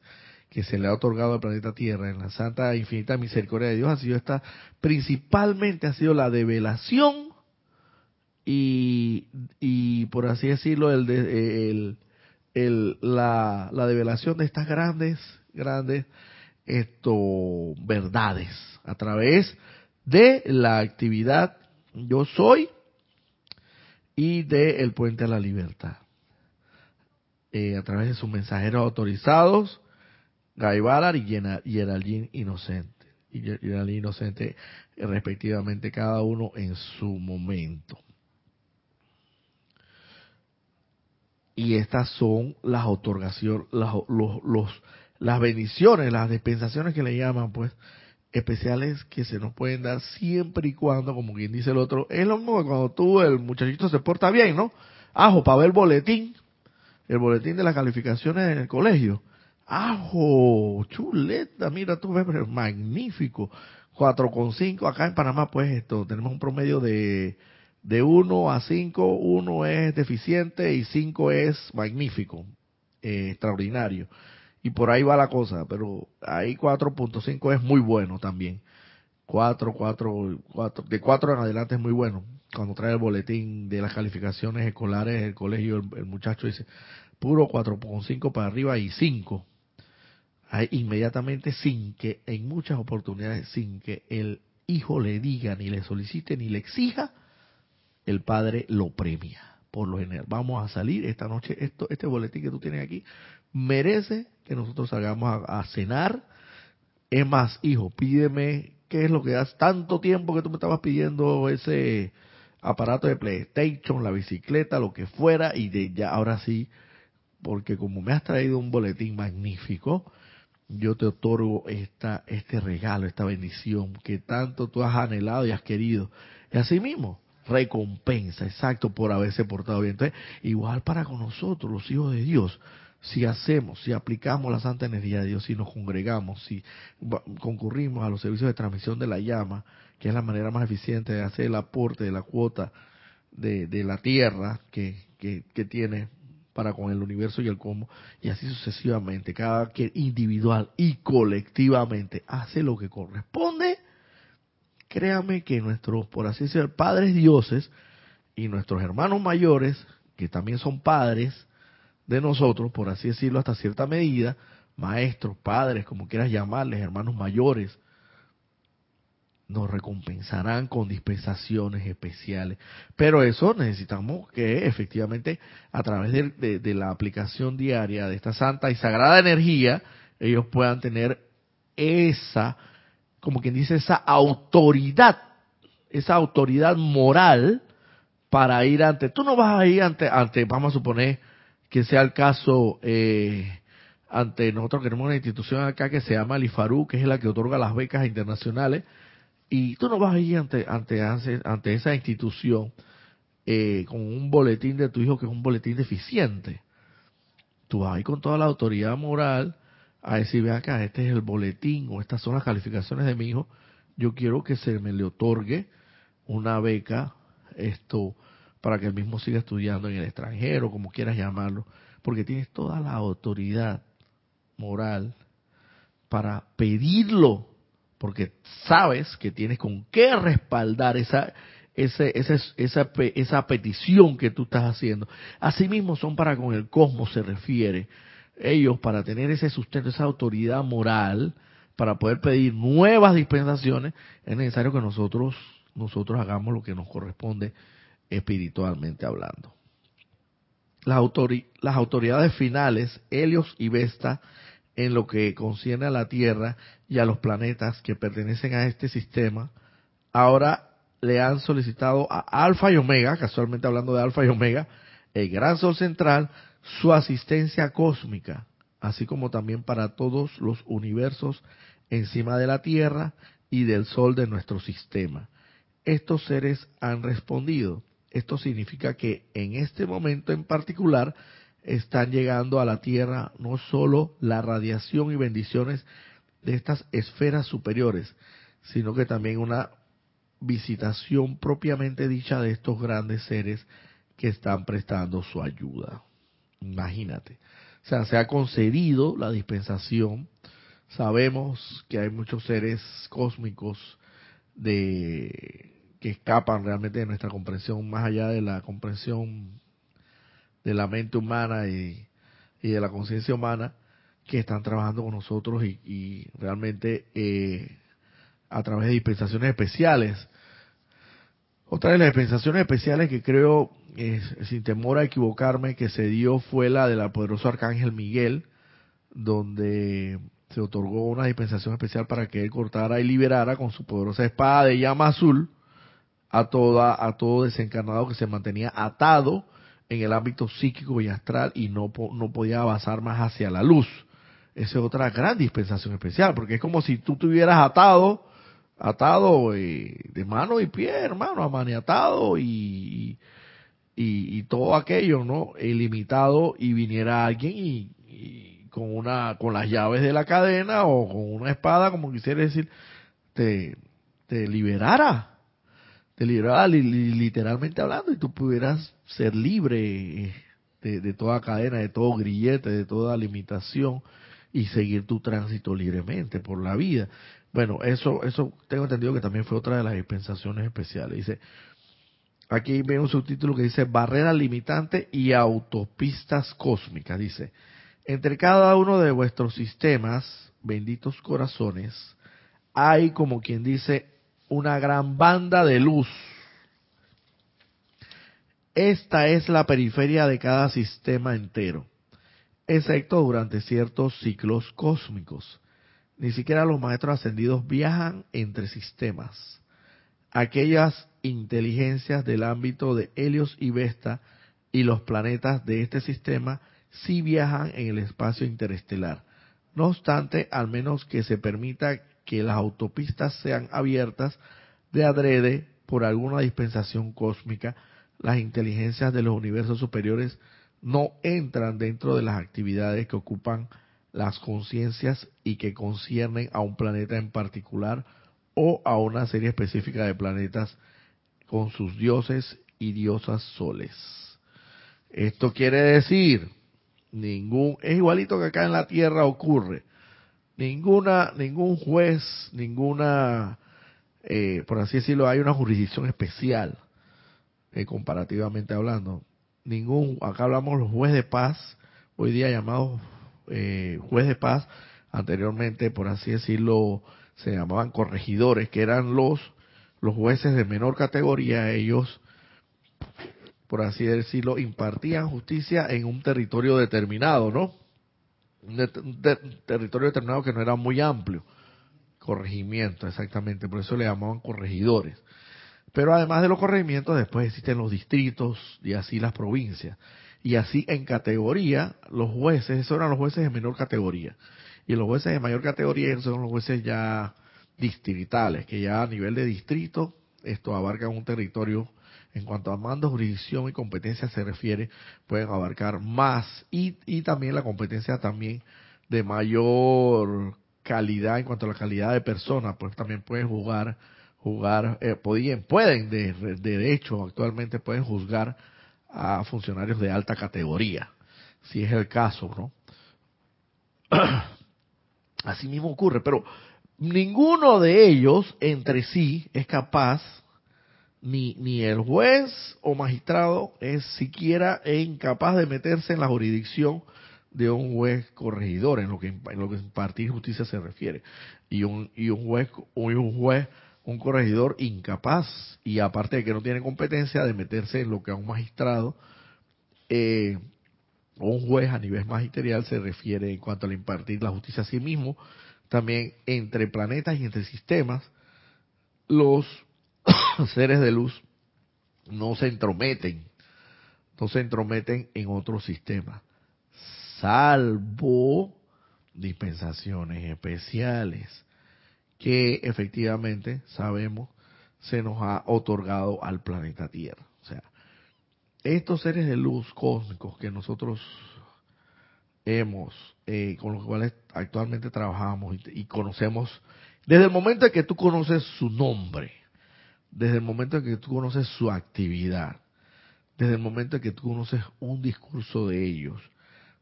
que se le ha otorgado al planeta Tierra en la Santa Infinita Misericordia de Dios ha sido esta, principalmente ha sido la develación y, y por así decirlo, el, el, el, la, la develación de estas grandes, grandes esto, verdades a través de la actividad yo soy y de el puente a la libertad. Eh, a través de sus mensajeros autorizados, Gaibalar y Geraldine Inocente. Y Geraldine Inocente, respectivamente, cada uno en su momento. Y estas son las otorgaciones, las, los, las bendiciones, las dispensaciones que le llaman, pues, especiales que se nos pueden dar siempre y cuando, como quien dice el otro, es lo mismo que cuando tú, el muchachito se porta bien, ¿no? Ajo, para ver el boletín, el boletín de las calificaciones en el colegio. Ajo, chuleta, mira tú ves, magnífico. 4,5 acá en Panamá, pues esto, tenemos un promedio de de 1 a 5, 1 es deficiente y 5 es magnífico, eh, extraordinario. Y por ahí va la cosa, pero ahí 4.5 es muy bueno también. 4, 4, 4, de 4 en adelante es muy bueno. Cuando trae el boletín de las calificaciones escolares el colegio, el, muchacho dice puro 4.5 para arriba y 5. Ahí, inmediatamente sin que, en muchas oportunidades, sin que el hijo le diga, ni le solicite, ni le exija, el Padre lo premia. Por lo general, vamos a salir esta noche, esto, este boletín que tú tienes aquí merece que nosotros salgamos a, cenar. Es más, hijo, pídeme qué es lo que hace tanto tiempo que tú me estabas pidiendo ese aparato de PlayStation, la bicicleta, lo que fuera, y de ya ahora sí, porque como me has traído un boletín magnífico, yo te otorgo esta, este regalo, esta bendición que tanto tú has anhelado y has querido. Y así mismo, recompensa, exacto, por haberse portado bien. Entonces, igual para con nosotros, los hijos de Dios, si hacemos, si aplicamos la santa energía de Dios, si nos congregamos, si concurrimos a los servicios de transmisión de la llama, que es la manera más eficiente de hacer el aporte de la cuota de, la tierra que, tiene para con el universo y el cómo, y así sucesivamente, cada que individual y colectivamente hace lo que corresponde, créame que nuestros, por así decirlo, padres dioses y nuestros hermanos mayores, que también son padres de nosotros, por así decirlo, hasta cierta medida, maestros, padres, como quieras llamarles, hermanos mayores, nos recompensarán con dispensaciones especiales. Pero eso necesitamos que efectivamente a través de, de, la aplicación diaria de esta santa y sagrada energía, ellos puedan tener esa como quien dice, esa autoridad, esa autoridad moral para ir ante. Tú no vas a ir ante, ante vamos a suponer que sea el caso, eh, ante nosotros tenemos una institución acá que se llama el IFARU, que es la que otorga las becas internacionales, y tú no vas a ir ante, ante, ante esa institución eh, con un boletín de tu hijo que es un boletín deficiente. Tú vas a ir con toda la autoridad moral a decir, ve acá, este es el boletín o estas son las calificaciones de mi hijo, yo quiero que se me le otorgue una beca, esto, para que él mismo siga estudiando en el extranjero, como quieras llamarlo, porque tienes toda la autoridad moral para pedirlo, porque sabes que tienes con qué respaldar esa, esa, esa, esa petición que tú estás haciendo. Asimismo son para con el cosmos se refiere ellos para tener ese sustento, esa autoridad moral, para poder pedir nuevas dispensaciones, es necesario que nosotros, nosotros hagamos lo que nos corresponde espiritualmente hablando. Las, las autoridades finales, Helios y Vesta, en lo que concierne a la Tierra y a los planetas que pertenecen a este sistema, ahora le han solicitado a Alfa y Omega, casualmente hablando de Alfa y Omega, el gran sol central, su asistencia cósmica, así como también para todos los universos encima de la Tierra y del Sol de nuestro sistema. Estos seres han respondido. Esto significa que en este momento en particular están llegando a la Tierra no solo la radiación y bendiciones de estas esferas superiores, sino que también una visitación propiamente dicha de estos grandes seres que están prestando su ayuda. Imagínate. O sea, se ha concedido la dispensación. Sabemos que hay muchos seres cósmicos de que escapan realmente de nuestra comprensión, más allá de la comprensión de la mente humana y, de la conciencia humana, que están trabajando con nosotros y, realmente eh, a través de dispensaciones especiales. Otra de las dispensaciones especiales que creo, sin temor a equivocarme, que se dio fue la del poderoso arcángel Miguel, donde se otorgó una dispensación especial para que él cortara y liberara con su poderosa espada de llama azul a toda a todo desencarnado que se mantenía atado en el ámbito psíquico y astral y no, no podía avanzar más hacia la luz. Esa es otra gran dispensación especial, porque es como si tú tuvieras atado, atado eh, de mano y pie, hermano, amaniatado y, y, y, todo aquello, ¿no? Ilimitado y viniera alguien y, con una, con las llaves de la cadena o con una espada, como quisiera decir, te, te liberara te liberaba literalmente hablando y tú pudieras ser libre de, toda cadena, de todo grillete, de toda limitación y seguir tu tránsito libremente por la vida. Bueno, eso, eso tengo entendido que también fue otra de las dispensaciones especiales. Dice, aquí viene un subtítulo que dice barreras limitantes y autopistas cósmicas. Dice, entre cada uno de vuestros sistemas, benditos corazones, hay como quien dice una gran banda de luz. Esta es la periferia de cada sistema entero, excepto durante ciertos ciclos cósmicos. Ni siquiera los maestros ascendidos viajan entre sistemas. Aquellas inteligencias del ámbito de Helios y Vesta y los planetas de este sistema sí viajan en el espacio interestelar. No obstante, al menos que se permita que las autopistas sean abiertas de adrede por alguna dispensación cósmica, las inteligencias de los universos superiores no entran dentro de las actividades que ocupan las conciencias y que conciernen a un planeta en particular o a una serie específica de planetas con sus dioses y diosas soles. Esto quiere decir, ningún, es igualito que acá en la Tierra ocurre ninguna, ningún juez, ninguna, eh, por así decirlo, hay una jurisdicción especial, eh, comparativamente hablando. Ningún, acá hablamos los jueces de paz, hoy día llamados eh, juez de paz, anteriormente, por así decirlo, se llamaban corregidores, que eran los, los jueces de menor categoría, ellos, por así decirlo, impartían justicia en un territorio determinado, ¿no? un, territorio determinado que no era muy amplio. Corregimiento, exactamente, por eso le llamaban corregidores. Pero además de los corregimientos, después existen los distritos y así las provincias. Y así en categoría, los jueces, esos eran los jueces de menor categoría. Y los jueces de mayor categoría, son los jueces ya distritales, que ya a nivel de distrito, esto abarca un territorio en cuanto a mando, jurisdicción y competencia se refiere, pueden abarcar más y, y también la competencia también de mayor calidad en cuanto a la calidad de persona, pues también pueden jugar, jugar, eh, pueden, pueden de, de hecho actualmente pueden juzgar a funcionarios de alta categoría, si es el caso, ¿no? [CLEARS THROAT] Así mismo ocurre, pero ninguno de ellos entre sí es capaz ni, ni el juez o magistrado es siquiera incapaz de meterse en la jurisdicción de un juez corregidor en lo que en lo que impartir justicia se refiere. Y un y un juez un juez un corregidor incapaz y aparte de que no tiene competencia de meterse en lo que a un magistrado eh, un juez a nivel magisterial se refiere en cuanto a impartir la justicia a sí mismo, también entre planetas y entre sistemas, los [COUGHS] seres de luz no se entrometen, no se entrometen en otros sistemas, salvo dispensaciones especiales que efectivamente sabemos se nos ha otorgado al planeta Tierra. Estos seres de luz cósmicos que nosotros hemos, eh, con los cuales actualmente trabajamos y, conocemos, desde el momento en que tú conoces su nombre, desde el momento en que tú conoces su actividad, desde el momento en que tú conoces un discurso de ellos,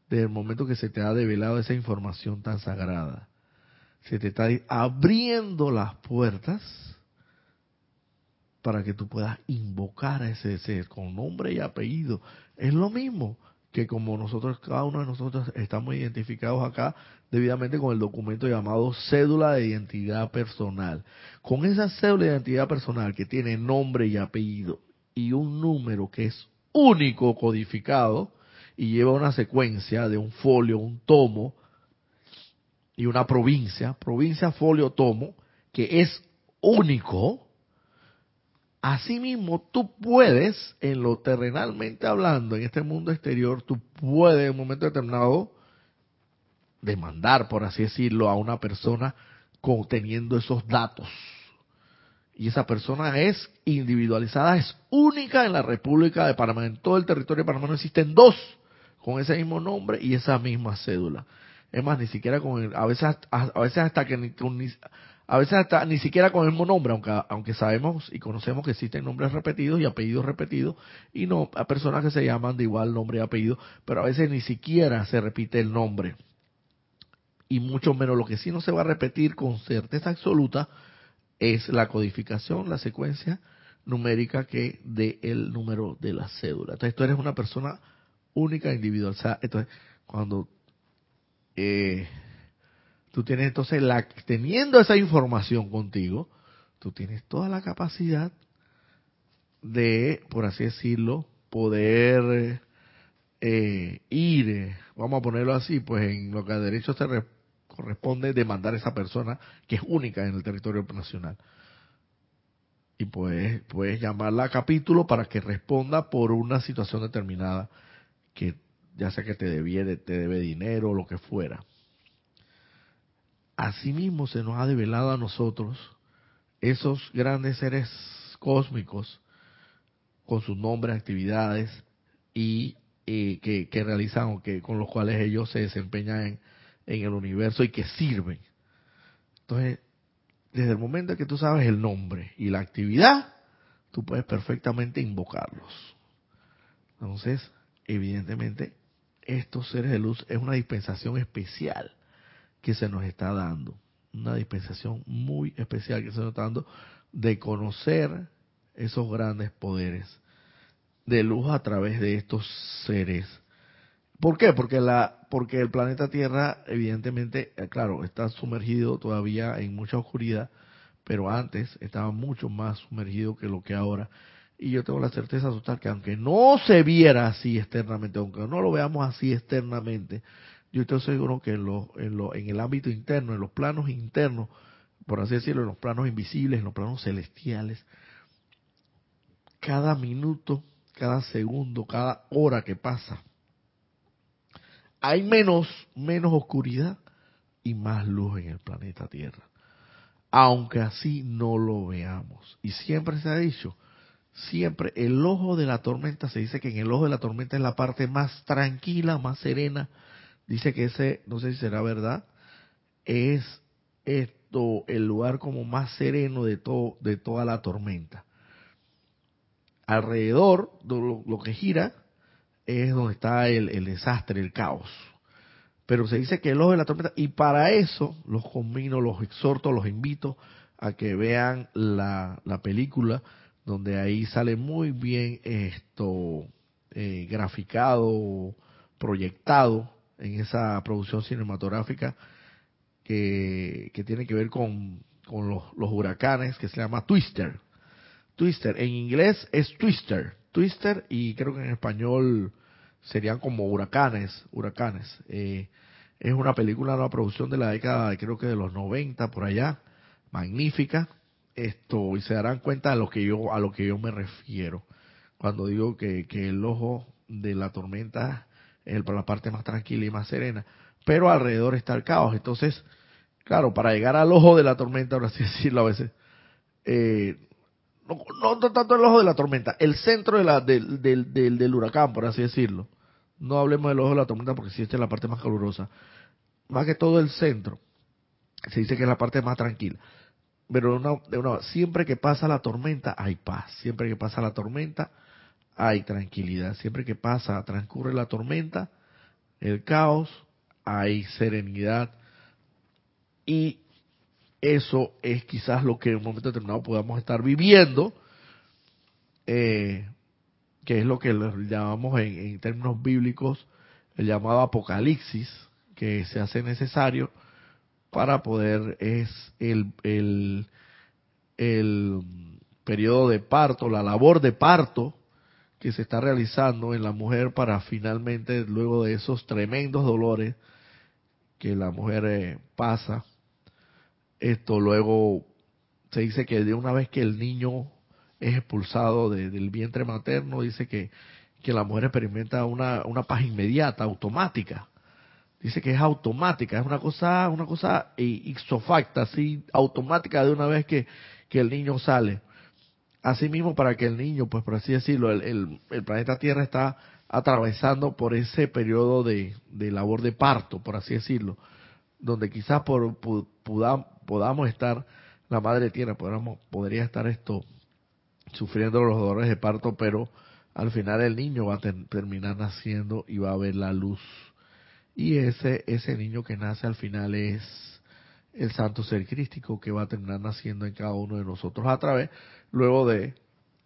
desde el momento que se te ha develado esa información tan sagrada, se te está abriendo las puertas para que tú puedas invocar a ese ser con nombre y apellido. Es lo mismo que como nosotros, cada uno de nosotros estamos identificados acá debidamente con el documento llamado cédula de identidad personal. Con esa cédula de identidad personal que tiene nombre y apellido y un número que es único codificado y lleva una secuencia de un folio, un tomo y una provincia, provincia, folio, tomo, que es único, Asimismo, tú puedes, en lo terrenalmente hablando, en este mundo exterior, tú puedes en un momento determinado demandar, por así decirlo, a una persona conteniendo esos datos. Y esa persona es individualizada, es única en la República de Panamá. En todo el territorio de Panamá no existen dos con ese mismo nombre y esa misma cédula. Es más, ni siquiera con el, a veces, a, veces hasta que ni, a veces hasta ni siquiera con el mismo nombre, aunque, aunque sabemos y conocemos que existen nombres repetidos y apellidos repetidos, y no a personas que se llaman de igual nombre y apellido, pero a veces ni siquiera se repite el nombre. Y mucho menos lo que sí no se va a repetir con certeza absoluta es la codificación, la secuencia numérica que dé el número de la cédula. Entonces tú eres una persona única, individual. O sea, entonces, cuando eh, Tú tienes entonces, la, teniendo esa información contigo, tú tienes toda la capacidad de, por así decirlo, poder eh, ir, vamos a ponerlo así, pues en lo que a derecho se corresponde demandar a esa persona que es única en el territorio nacional. Y puedes, puedes llamarla a capítulo para que responda por una situación determinada, que ya sea que te, debie, te debe dinero o lo que fuera. Asimismo se nos ha develado a nosotros esos grandes seres cósmicos con sus nombres, actividades y eh, que, realizan o que con los cuales ellos se desempeñan en, el universo y que sirven. Entonces, desde el momento en que tú sabes el nombre y la actividad, tú puedes perfectamente invocarlos. Entonces, evidentemente, estos seres de luz es una dispensación especial que se nos está dando, una dispensación muy especial que se nos está dando de conocer esos grandes poderes de luz a través de estos seres. ¿Por qué? Porque la porque el planeta Tierra evidentemente, eh, claro, está sumergido todavía en mucha oscuridad, pero antes estaba mucho más sumergido que lo que ahora. Y yo tengo la certeza total que aunque no se viera así externamente, aunque no lo veamos así externamente, yo estoy seguro que en, lo, en, lo, en el ámbito interno, en los planos internos, por así decirlo, en los planos invisibles, en los planos celestiales, cada minuto, cada segundo, cada hora que pasa, hay menos, menos oscuridad y más luz en el planeta Tierra. Aunque así no lo veamos. Y siempre se ha dicho, siempre el ojo de la tormenta, se dice que en el ojo de la tormenta es la parte más tranquila, más serena, dice que ese, no sé si será verdad, es esto el lugar como más sereno de todo, de toda la tormenta. Alrededor de lo, que gira es donde está el, desastre, el caos. Pero se dice que el ojo de la tormenta, y para eso los combino, los exhorto, los invito a que vean la, la película, donde ahí sale muy bien esto eh, graficado, proyectado, en esa producción cinematográfica que, tiene que ver con, los, huracanes, que se llama Twister. Twister, en inglés es Twister, Twister y creo que en español serían como huracanes, huracanes. Eh, es una película, una producción de la década, creo que de los 90 por allá, magnífica. Esto y se darán cuenta a lo que yo a lo que yo me refiero cuando digo que, que el ojo de la tormenta es la parte más tranquila y más serena, pero alrededor está el caos. Entonces, claro, para llegar al ojo de la tormenta, ahora sí [LAUGHS] decirlo a veces, eh, no, tanto el ojo de la tormenta, el centro de la, del, del, del, huracán, por así decirlo. No hablemos del ojo de la tormenta porque si esta es la parte más calurosa. Más que todo el centro. Se dice que es la parte más tranquila. Pero una, una, siempre que pasa la tormenta hay paz. Siempre que pasa la tormenta hay tranquilidad. Siempre que pasa, transcurre la tormenta, el caos, hay serenidad. Y eso es quizás lo que en un momento determinado podamos estar viviendo, eh, que es lo que llamamos en, términos bíblicos el llamado apocalipsis, que se hace necesario para poder, es el, el, el periodo de parto, la labor de parto que se está realizando en la mujer para finalmente, luego de esos tremendos dolores que la mujer eh, pasa, esto luego se dice que de una vez que el niño es expulsado del vientre materno, dice que, que la mujer experimenta una, una paz inmediata, automática. Dice que es automática, es una cosa, una cosa ixofacta, así, automática de una vez que, que el niño sale. Asimismo, para que el niño, pues por así decirlo, el, el, planeta Tierra está atravesando por ese periodo de, de labor de parto, por así decirlo donde quizás por, podamos estar, la madre tierra, podamos, podría estar esto sufriendo los dolores de parto, pero al final el niño va a terminar naciendo y va a ver la luz. Y ese, ese niño que nace al final es el santo ser crístico que va a terminar naciendo en cada uno de nosotros a través, luego de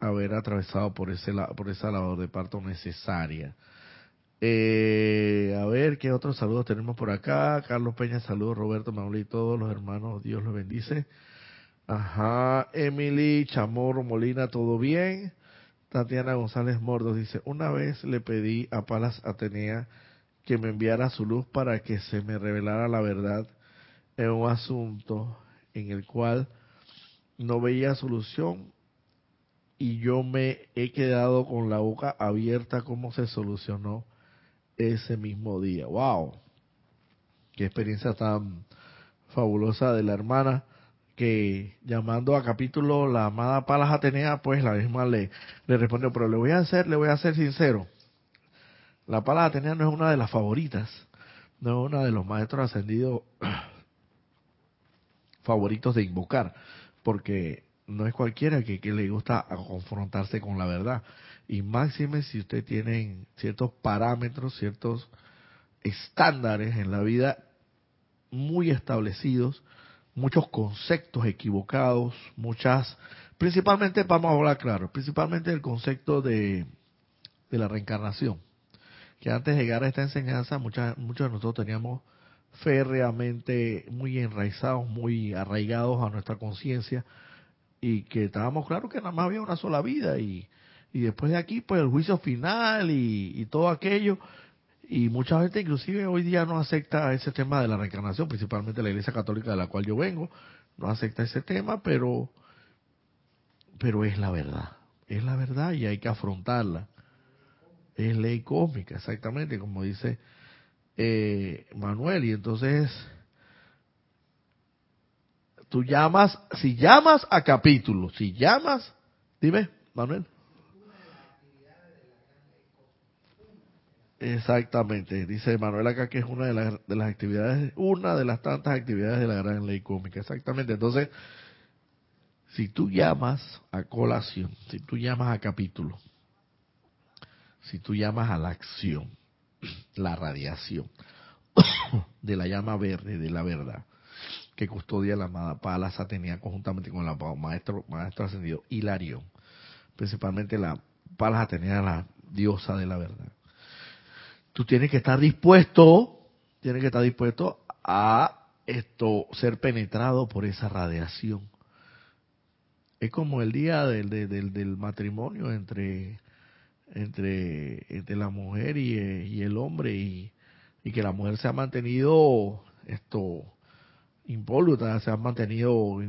haber atravesado por, ese, por esa labor de parto necesaria. Eh, a ver, ¿qué otros saludos tenemos por acá? Carlos Peña, saludos, Roberto Mauli, todos los hermanos, Dios los bendice. Ajá, Emily Chamorro Molina, ¿todo bien? Tatiana González Mordos dice, una vez le pedí a Palas Atenea que me enviara su luz para que se me revelara la verdad en un asunto en el cual no veía solución y yo me he quedado con la boca abierta cómo se solucionó ese mismo día. ¡Wow! Qué experiencia tan fabulosa de la hermana que llamando a capítulo la amada Palas Atenea, pues la misma le, le respondió, pero le voy a hacer, le voy a ser sincero. La Palas Atenea no es una de las favoritas, no es una de los maestros ascendidos favoritos de invocar, porque no es cualquiera que, le gusta confrontarse con la verdad. Y máxime si usted tiene ciertos parámetros, ciertos estándares en la vida muy establecidos, muchos conceptos equivocados, muchas, principalmente, vamos a hablar claro, principalmente el concepto de, de la reencarnación, que antes de llegar a esta enseñanza muchas, muchos de nosotros teníamos férreamente muy enraizados, muy arraigados a nuestra conciencia y que estábamos claros que nada más había una sola vida y y después de aquí, pues el juicio final y, todo aquello. Y mucha gente inclusive hoy día no acepta ese tema de la reencarnación, principalmente la Iglesia Católica de la cual yo vengo, no acepta ese tema, pero, pero es la verdad, es la verdad y hay que afrontarla. Es ley cósmica, exactamente, como dice eh, Manuel. Y entonces, tú llamas, si llamas a capítulo, si llamas, dime, Manuel. Exactamente, dice Manuel acá que es una de las, de las actividades, una de las tantas actividades de la gran ley cómica, exactamente. Entonces, si tú llamas a colación, si tú llamas a capítulo, si tú llamas a la acción, la radiación [COUGHS] de la llama verde, de la verdad, que custodia la amada Palas Atenea conjuntamente con la maestro, maestro ascendido Hilarión, principalmente la Palas Atenea, la diosa de la verdad tú tienes que estar dispuesto, tienes que estar dispuesto a esto ser penetrado por esa radiación. Es como el día del, del, del matrimonio entre entre, entre la mujer y, y el hombre y, y, que la mujer se ha mantenido esto impoluta, se ha mantenido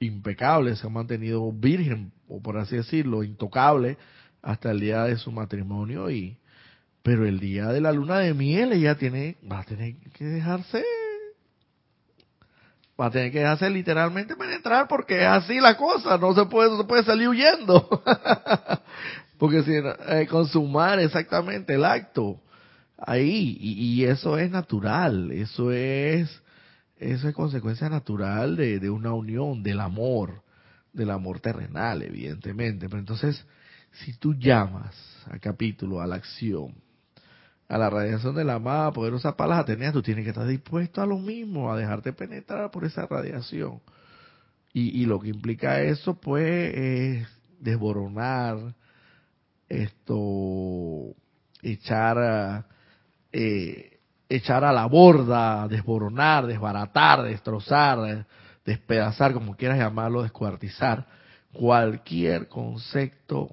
impecable, se ha mantenido virgen, o por así decirlo, intocable hasta el día de su matrimonio y pero el día de la luna de miel ella tiene va a tener que dejarse va a tener que dejarse literalmente penetrar porque es así la cosa, no se puede, no se puede salir huyendo. [LAUGHS] porque si eh, consumar exactamente el acto ahí y, eso es natural, eso es eso es consecuencia natural de, de una unión, del amor, del amor terrenal, evidentemente. Pero entonces, si tú llamas al capítulo, a la acción, a la radiación de la amada poderosa palas Ateneas, tú tienes que estar dispuesto a lo mismo, a dejarte penetrar por esa radiación. Y, y lo que implica eso, pues, es desboronar, esto, echar, eh, echar a la borda, desboronar, desbaratar, destrozar, despedazar, como quieras llamarlo, descuartizar cualquier concepto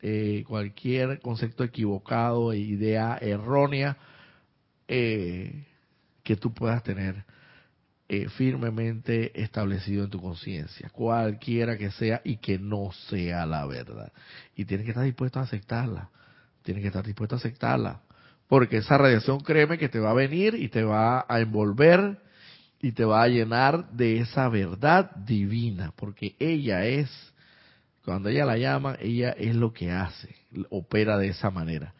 eh, cualquier concepto equivocado e idea errónea eh, que tú puedas tener eh, firmemente establecido en tu conciencia, cualquiera que sea y que no sea la verdad. Y tienes que estar dispuesto a aceptarla, tienes que estar dispuesto a aceptarla, porque esa radiación, créeme que te va a venir y te va a envolver y te va a llenar de esa verdad divina, porque ella es cuando ella la llama, ella es lo que hace, opera de esa manera,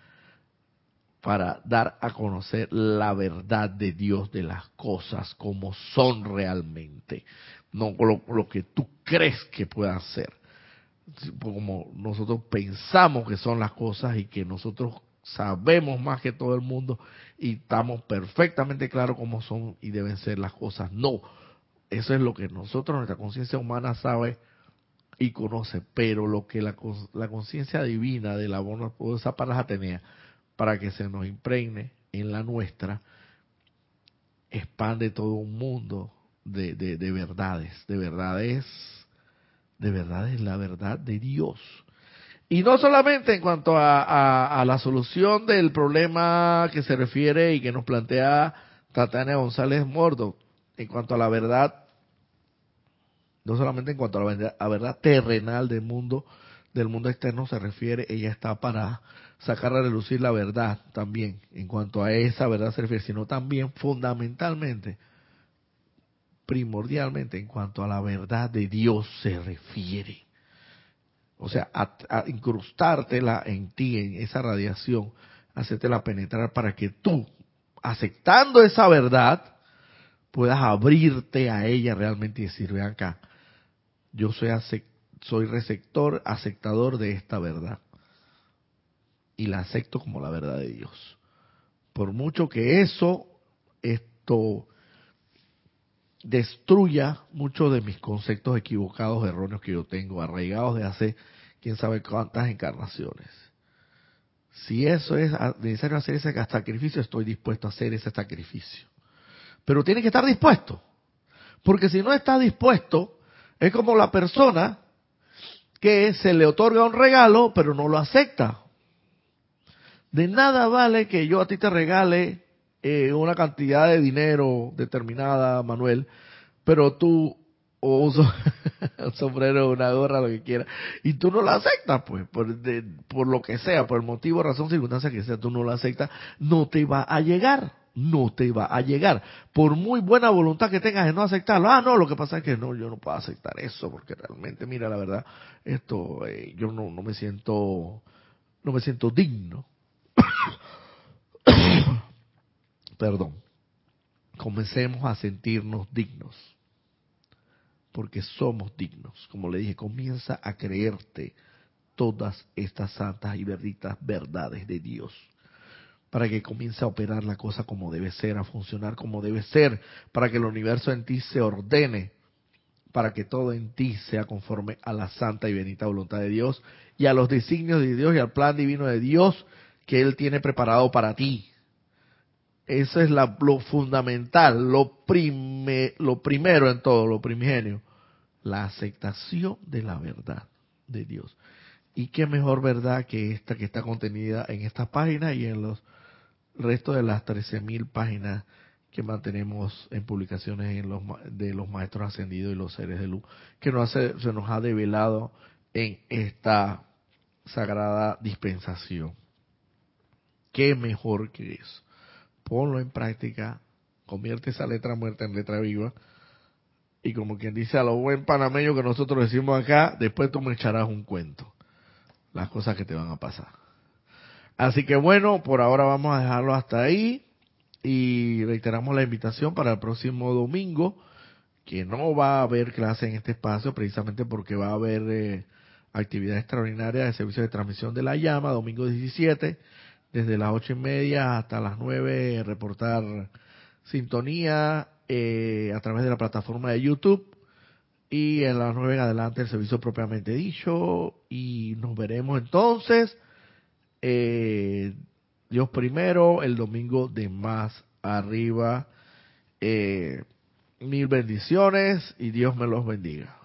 para dar a conocer la verdad de Dios de las cosas como son realmente, no lo, que tú crees que puedan ser, como nosotros pensamos que son las cosas y que nosotros sabemos más que todo el mundo y estamos perfectamente claros cómo son y deben ser las cosas. No, eso es lo que nosotros, nuestra conciencia humana sabe y conoce, pero lo que la, la conciencia divina de la esa para Atenea, para que se nos impregne en la nuestra, expande todo un mundo de, de, verdades, de verdades, de verdades, la verdad de Dios. Y no solamente en cuanto a, a, la solución del problema que se refiere y que nos plantea Tatiana González Mordo, en cuanto a la verdad no solamente en cuanto a la verdad, terrenal del mundo, del mundo externo se refiere, ella está para sacar a relucir la verdad también, en cuanto a esa verdad se refiere, sino también fundamentalmente, primordialmente en cuanto a la verdad de Dios se refiere. O sea, a, incrustártela en ti, en esa radiación, hacértela penetrar para que tú, aceptando esa verdad, puedas abrirte a ella realmente y decir, vean acá, yo soy, soy receptor, aceptador de esta verdad. Y la acepto como la verdad de Dios. Por mucho que eso, esto destruya muchos de mis conceptos equivocados, erróneos que yo tengo, arraigados de hace quién sabe cuántas encarnaciones. Si eso es necesario hacer ese sacrificio, estoy dispuesto a hacer ese sacrificio. Pero tiene que estar dispuesto. Porque si no está dispuesto, es como la persona que se le otorga un regalo, pero no lo acepta. De nada vale que yo a ti te regale eh, una cantidad de dinero determinada, Manuel, pero tú o un, [LAUGHS] sombrero, una gorra, lo que quieras, y tú no la aceptas, pues, por, por lo que sea, por el motivo, razón, circunstancia que sea, tú no la aceptas, no te va a llegar no te va a llegar. Por muy buena voluntad que tengas de no aceptarlo, ah, no, lo que pasa es que no, yo no puedo aceptar eso, porque realmente, mira, la verdad, esto, eh, yo no, no me siento, no me siento digno. [COUGHS] Perdón. Comencemos a sentirnos dignos, porque somos dignos. Como le dije, comienza a creerte todas estas santas y benditas verdades de Dios para que comience a operar la cosa como debe ser, a funcionar como debe ser, para que el universo en ti se ordene, para que todo en ti sea conforme a la santa y bendita voluntad de Dios y a los designios de Dios y al plan divino de Dios que Él tiene preparado para ti. Eso es lo fundamental, lo, lo primero en todo, lo primigenio, la aceptación de la verdad de Dios. Y qué mejor verdad que esta que está contenida en estas páginas y en los restos de las 13.000 páginas que mantenemos en publicaciones en los, de los maestros ascendidos y los seres de luz, que nos hace, se nos ha develado en esta sagrada dispensación. ¿Qué mejor que eso? Ponlo en práctica, convierte esa letra muerta en letra viva y como quien dice a lo buen panameño que nosotros decimos acá, después tú me echarás un cuento. Las cosas que te van a pasar. Así que bueno, por ahora vamos a dejarlo hasta ahí y reiteramos la invitación para el próximo domingo, que no va a haber clase en este espacio precisamente porque va a haber eh, actividad extraordinaria de servicio de transmisión de la llama, domingo 17, desde las ocho y media hasta las nueve, reportar sintonía eh, a través de la plataforma de YouTube. Y en las nueve en adelante el servicio propiamente dicho. Y nos veremos entonces eh, Dios primero el domingo de más arriba. Eh, mil bendiciones y Dios me los bendiga